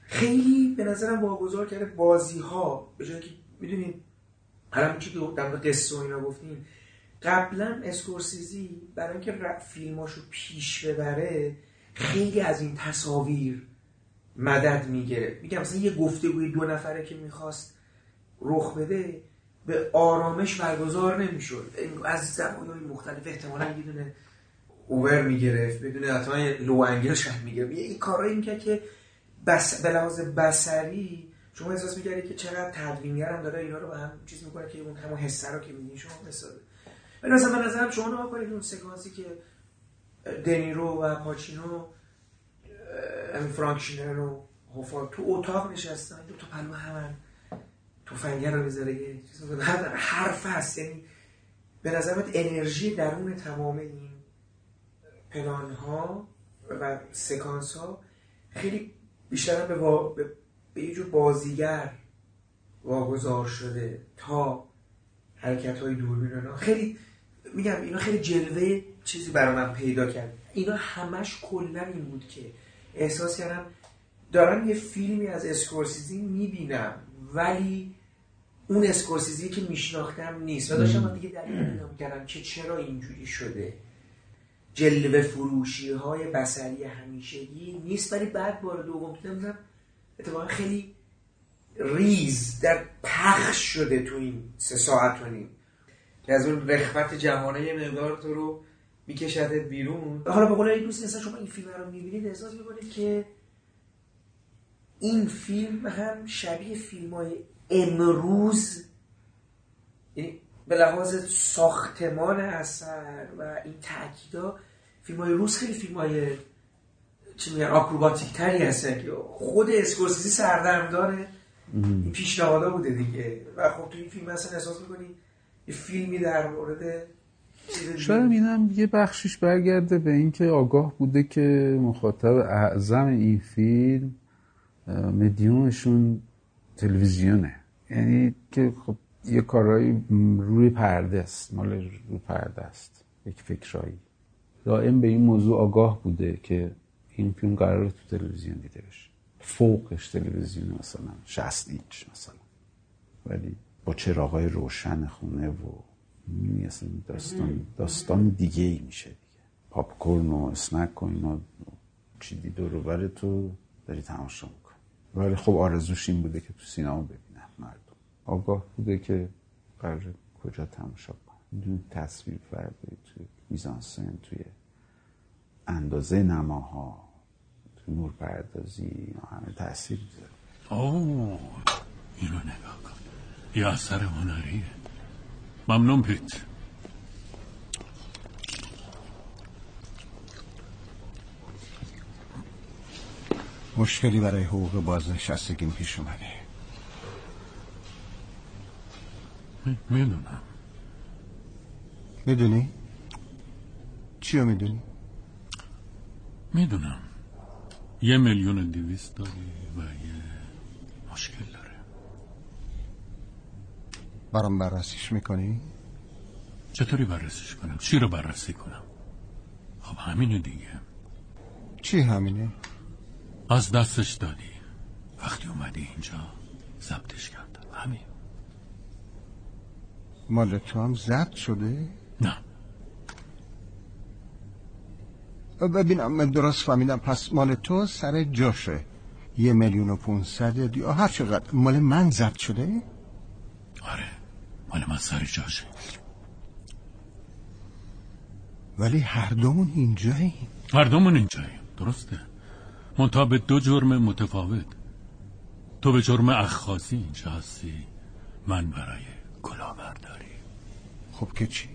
خیلی به نظرم واگذار کرده بازی ها به جایی که می‌دونید الان که در مورد قصه و اینا گفتیم قبلا اسکورسیزی برای اینکه فیلماشو پیش ببره خیلی از این تصاویر مدد می‌گیره. میگم مثلا یه گفتگوی دو نفره که می‌خواست رخ بده به آرامش برگزار نمی‌شد. از زمانهای مختلف احتمالا یه دونه اوور می‌گرفت بدون حتما لو انگل شاید می‌گرفت. یه این کارایی می‌کرد که بس به لحاظ بسری شما احساس می‌کردی که چقدر تدوینگر هم داره اینا رو به هم چیز می‌کنه که اون همون حسه رو که می‌بینی شما حسابه ولی مثلا به نظرم شما نگاه کنید اون سکانسی که دنیرو و پاچینو همین فرانک شینر و هوفا تو اتاق نشستن دو تا پلو همن. تفنگه رو می‌ذاره یه چیز هر حرف هست. یعنی به نظرت انرژی درون تمام این پلان ها و سکانس ها خیلی بیشتر به, وا... به... به یه جور بازیگر واگذار شده تا حرکت های دوربین اینا. خیلی میگم اینا خیلی جلوه چیزی برای من پیدا کرد. اینا همش کلا این بود که احساس کردم دارم یه فیلمی از اسکورسیزی می‌بینم ولی اون اسکورسیزی که میشناختم نیست. و داشتم من دیگه دلیل پیدا می‌کردم که چرا اینجوری شده. جلوه فروشی های بسری همیشگی نیست ولی بعد بار دوم دیدم اتفاقا خیلی ریز در پخش شده تو این سه ساعت و نیم. که از اون رخوت جهانه مقدار تو رو میکشدت بیرون. حالا به قول یک دوست مثلا شما این فیلم رو می‌بینید احساس می‌کنید که این فیلم هم شبیه فیلم های امروز یعنی به لحاظ ساختمان اثر و این تاکیدا فیلم های روز خیلی فیلم های چی میگن آکروباتیک تری هستن که خود اسکورسیزی سردرمدار این پیشنهادا بوده دیگه. و خب تو این فیلم اصلا احساس می‌کنی یه فیلمی در مورد. شاید اینم یه بخشش برگرده به اینکه آگاه بوده که مخاطب اعظم این فیلم مدیومشون تلویزیونه. یعنی که خب یه کارهایی روی پرده است مال روی پرده است یک فکرایی. دائم به این موضوع آگاه بوده که این فیلم قراره تو تلویزیون دیده بشه. فوقش تلویزیون مثلا 60 اینچ مثلا. ولی با چراغای روشن خونه و می‌بینی اصلا داستان داستان دیگه ای میشه دیگه. پاپ کورن و اسنک و اینا چیدی دور تو داری تماشا ولی خب آرزوش این بوده که تو سینما ببینن مردم. آگاه بوده که قرار کجا تماشا دون تصویر فرده توی میزانسن توی اندازه نماها توی نور پردازی همه تاثیر می‌ذاره. اوه اینو نگاه کن. یه اثر هنریه. ممنون پیت. مشکلی برای حقوق بازنشستگیم پیش اومده می‌دونم می‌دونی؟ چی رو می‌دونی؟ می‌دونم یه میلیون دیویست داری و یه مشکل داره برام بررسیش می‌کنی؟ چطوری بررسیش کنم چی رو بررسی کنم خب همینه دیگه چی همینه؟ از دستش دادی. وقتی اومدی اینجا ضبطش کردم. همین. مال تو هم ضبط شده؟ نه. ببینم من درست فهمیدم. پس مال تو سر جاشه یه میلیون و پونصد یا هر چقدر. مال من ضبط شده؟ آره. مال من سر جاشه ولی هر دومون اینجاییم. هر دومون اینجاییم. درسته. منتها به دو جرم متفاوت. تو به جرم اخخاسی اینجا هستی. من برای کلاهبرداری خب که چی؟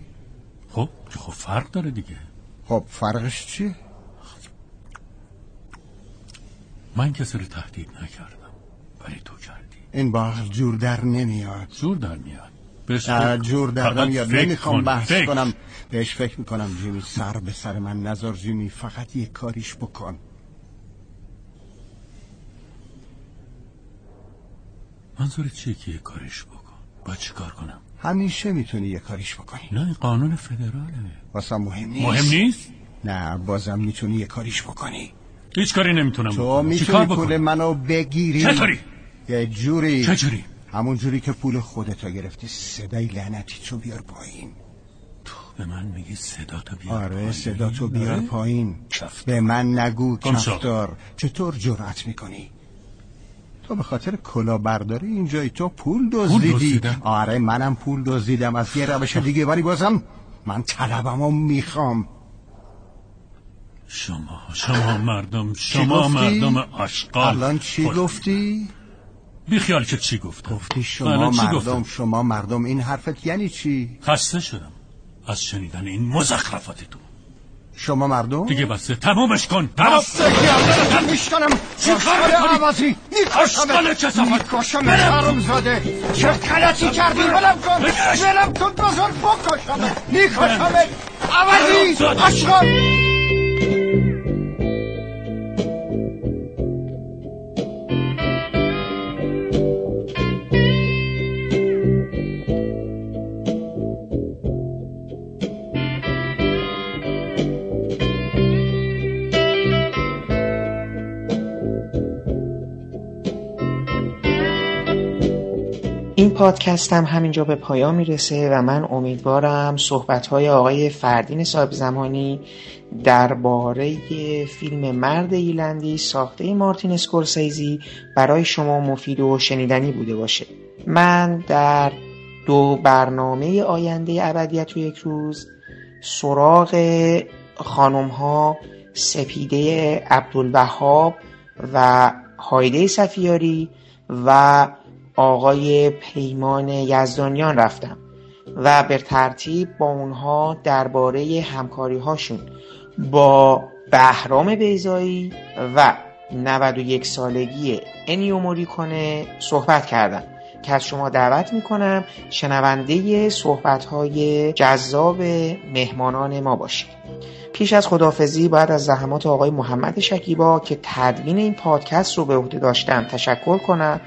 خب خب فرق داره دیگه. خب فرقش چیه؟ من کسی رو تهدید نکردم. ولی تو کردی. این بار جور در نمیاد. جور در میاد. بهش جور در نمیاد. نمی‌خوام. بحث فکر. کنم. بهش فکر می‌کنم. جیمی سر به سر من نظر جیمی. فقط یه کاریش بکن. منظور چیه که یه کارش بکن؟ باید چی کار کنم؟ همیشه می‌تونی یه کاریش بکنی. نه این قانون فدراله. واسه مهم نیست. مهم نیست؟ نه بازم می‌تونی یه کاریش بکنی. هیچ کاری نمی‌تونم تو می‌تونی پول منو بگیری؟ چطوری؟ یه جوری. چجوری؟ همون جوری که پول خودتو گرفتی صدای لعنتی تو بیار پایین. به من میگی صدا تو بیار آره پایین. صدا تو بیار آره؟ پایین. به من نگو. کفتار. چطور جرأت می‌کنی؟ تو به خاطر کلاهبرداری اینجایی تو پول دزدیدی؟ آره منم پول دزدیدم از یه روش دیگه ولی بازم من طلبمو می‌خوام شما شما *laughs* مردم شما؟ مردم آشغال الان چی خود- گفتی؟ بی خیال که چی گفتم گفتی شما مردم گفتم؟ شما مردم این حرفت یعنی چی؟ خسته شدم از شنیدن این مزخرفات تو شما مردم؟ دیگه بسه تمومش کن. تمام بسته که میشکنم. چی کار؟ عوضی. میکشمت. برم. حروم زاده چه غلطی کردی؟ ولم کن. ولم کن. بزرگ بکشمت. میکشمت. عوضی زاده. این پادکست هم همینجا به پایان می‌رسه و من امیدوارم صحبت های آقای فردین صاحب زمانی درباره فیلم مرد ایلندی ساخته مارتین اسکورسیزی برای شما مفید و شنیدنی بوده باشه. من در دو برنامه آینده ابدیت و یک روز سراغ خانم ها سپیده عبدالوهاب و هایده صفیاری و آقای پیمان یزدانیان رفتم و به ترتیب با اونها درباره همکاری هاشون با بهرام بیزایی و 91 سالگی انیو موریکونه صحبت کردم که از شما دعوت می‌کنم شنونده صحبت های جذاب مهمانان ما باشید. پیش از خدافزی باید از زحمات آقای محمد شکیبا که تدوین این پادکست رو به عهده داشتم تشکر کنم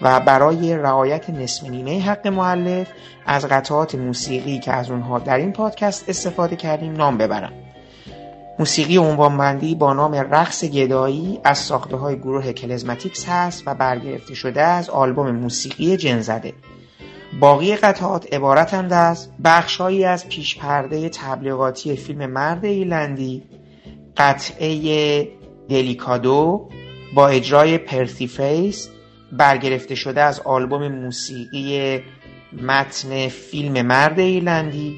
و برای رعایت نصف نیمه حق معلف از قطعات موسیقی که از اونها در این پادکست استفاده کردیم نام ببرم. موسیقی عنوانبندی با نام رقص گدایی از ساخته های گروه کلزماتیکس هست و برگرفته شده از آلبوم موسیقی جنزده. باقی قطعات عبارتند از بخشهایی از پیش پرده تبلیغاتی فیلم مرد ایلندی قطعه Delicado با اجرای پرسی فیث برگرفته شده از آلبوم موسیقی متن فیلم مرد ایرلندی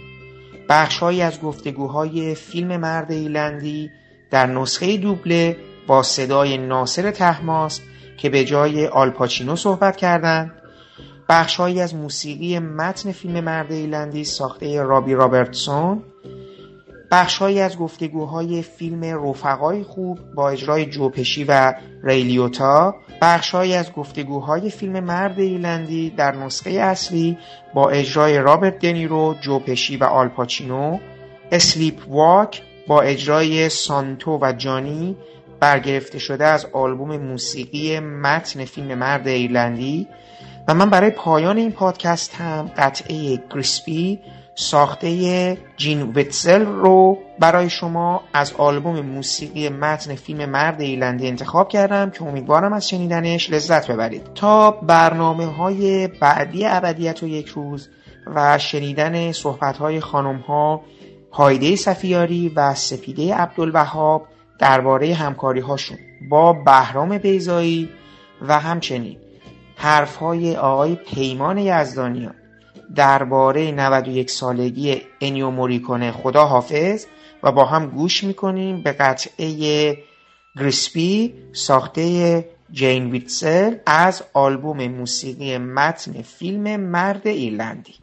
بخشهایی از گفتگوهای فیلم مرد ایرلندی در نسخه دوبله با صدای ناصر طهماسب که به جای آلپاچینو صحبت کردند بخشهایی از موسیقی متن فیلم مرد ایرلندی ساخته رابی رابرتسون بخشهایی از گفتگوهای فیلم رفقای خوب با اجرای جو پشی و ری لیوتا بخشهایی از گفتگوهای فیلم مرد ایرلندی در نسخه اصلی با اجرای رابرت دنیرو جو پشی و آلپاچینو Sleep Walk با اجرای سانتو و جانی برگرفته شده از آلبوم موسیقی متن فیلم مرد ایرلندی من برای پایان این پادکست هم قطعه گریسبی ساخته جین ویتزل رو برای شما از آلبوم موسیقی متن فیلم مرد ایرلندی انتخاب کردم که امیدوارم از شنیدنش لذت ببرید. تا برنامه های بعدی ابدیت و یک روز و شنیدن صحبت های خانم ها هایده سفیاری و سپیده عبدالوهاب درباره همکاری هاشون با بهرام بیزایی و همچنین حرف های آقای پیمان یزدانیان درباره 91 سالگی انیو موریکونه خدا حافظ و با هم گوش می‌کنیم به قطعه گریسبی ساخته جین وتسل از آلبوم موسیقی متن فیلم مرد ایرلندی.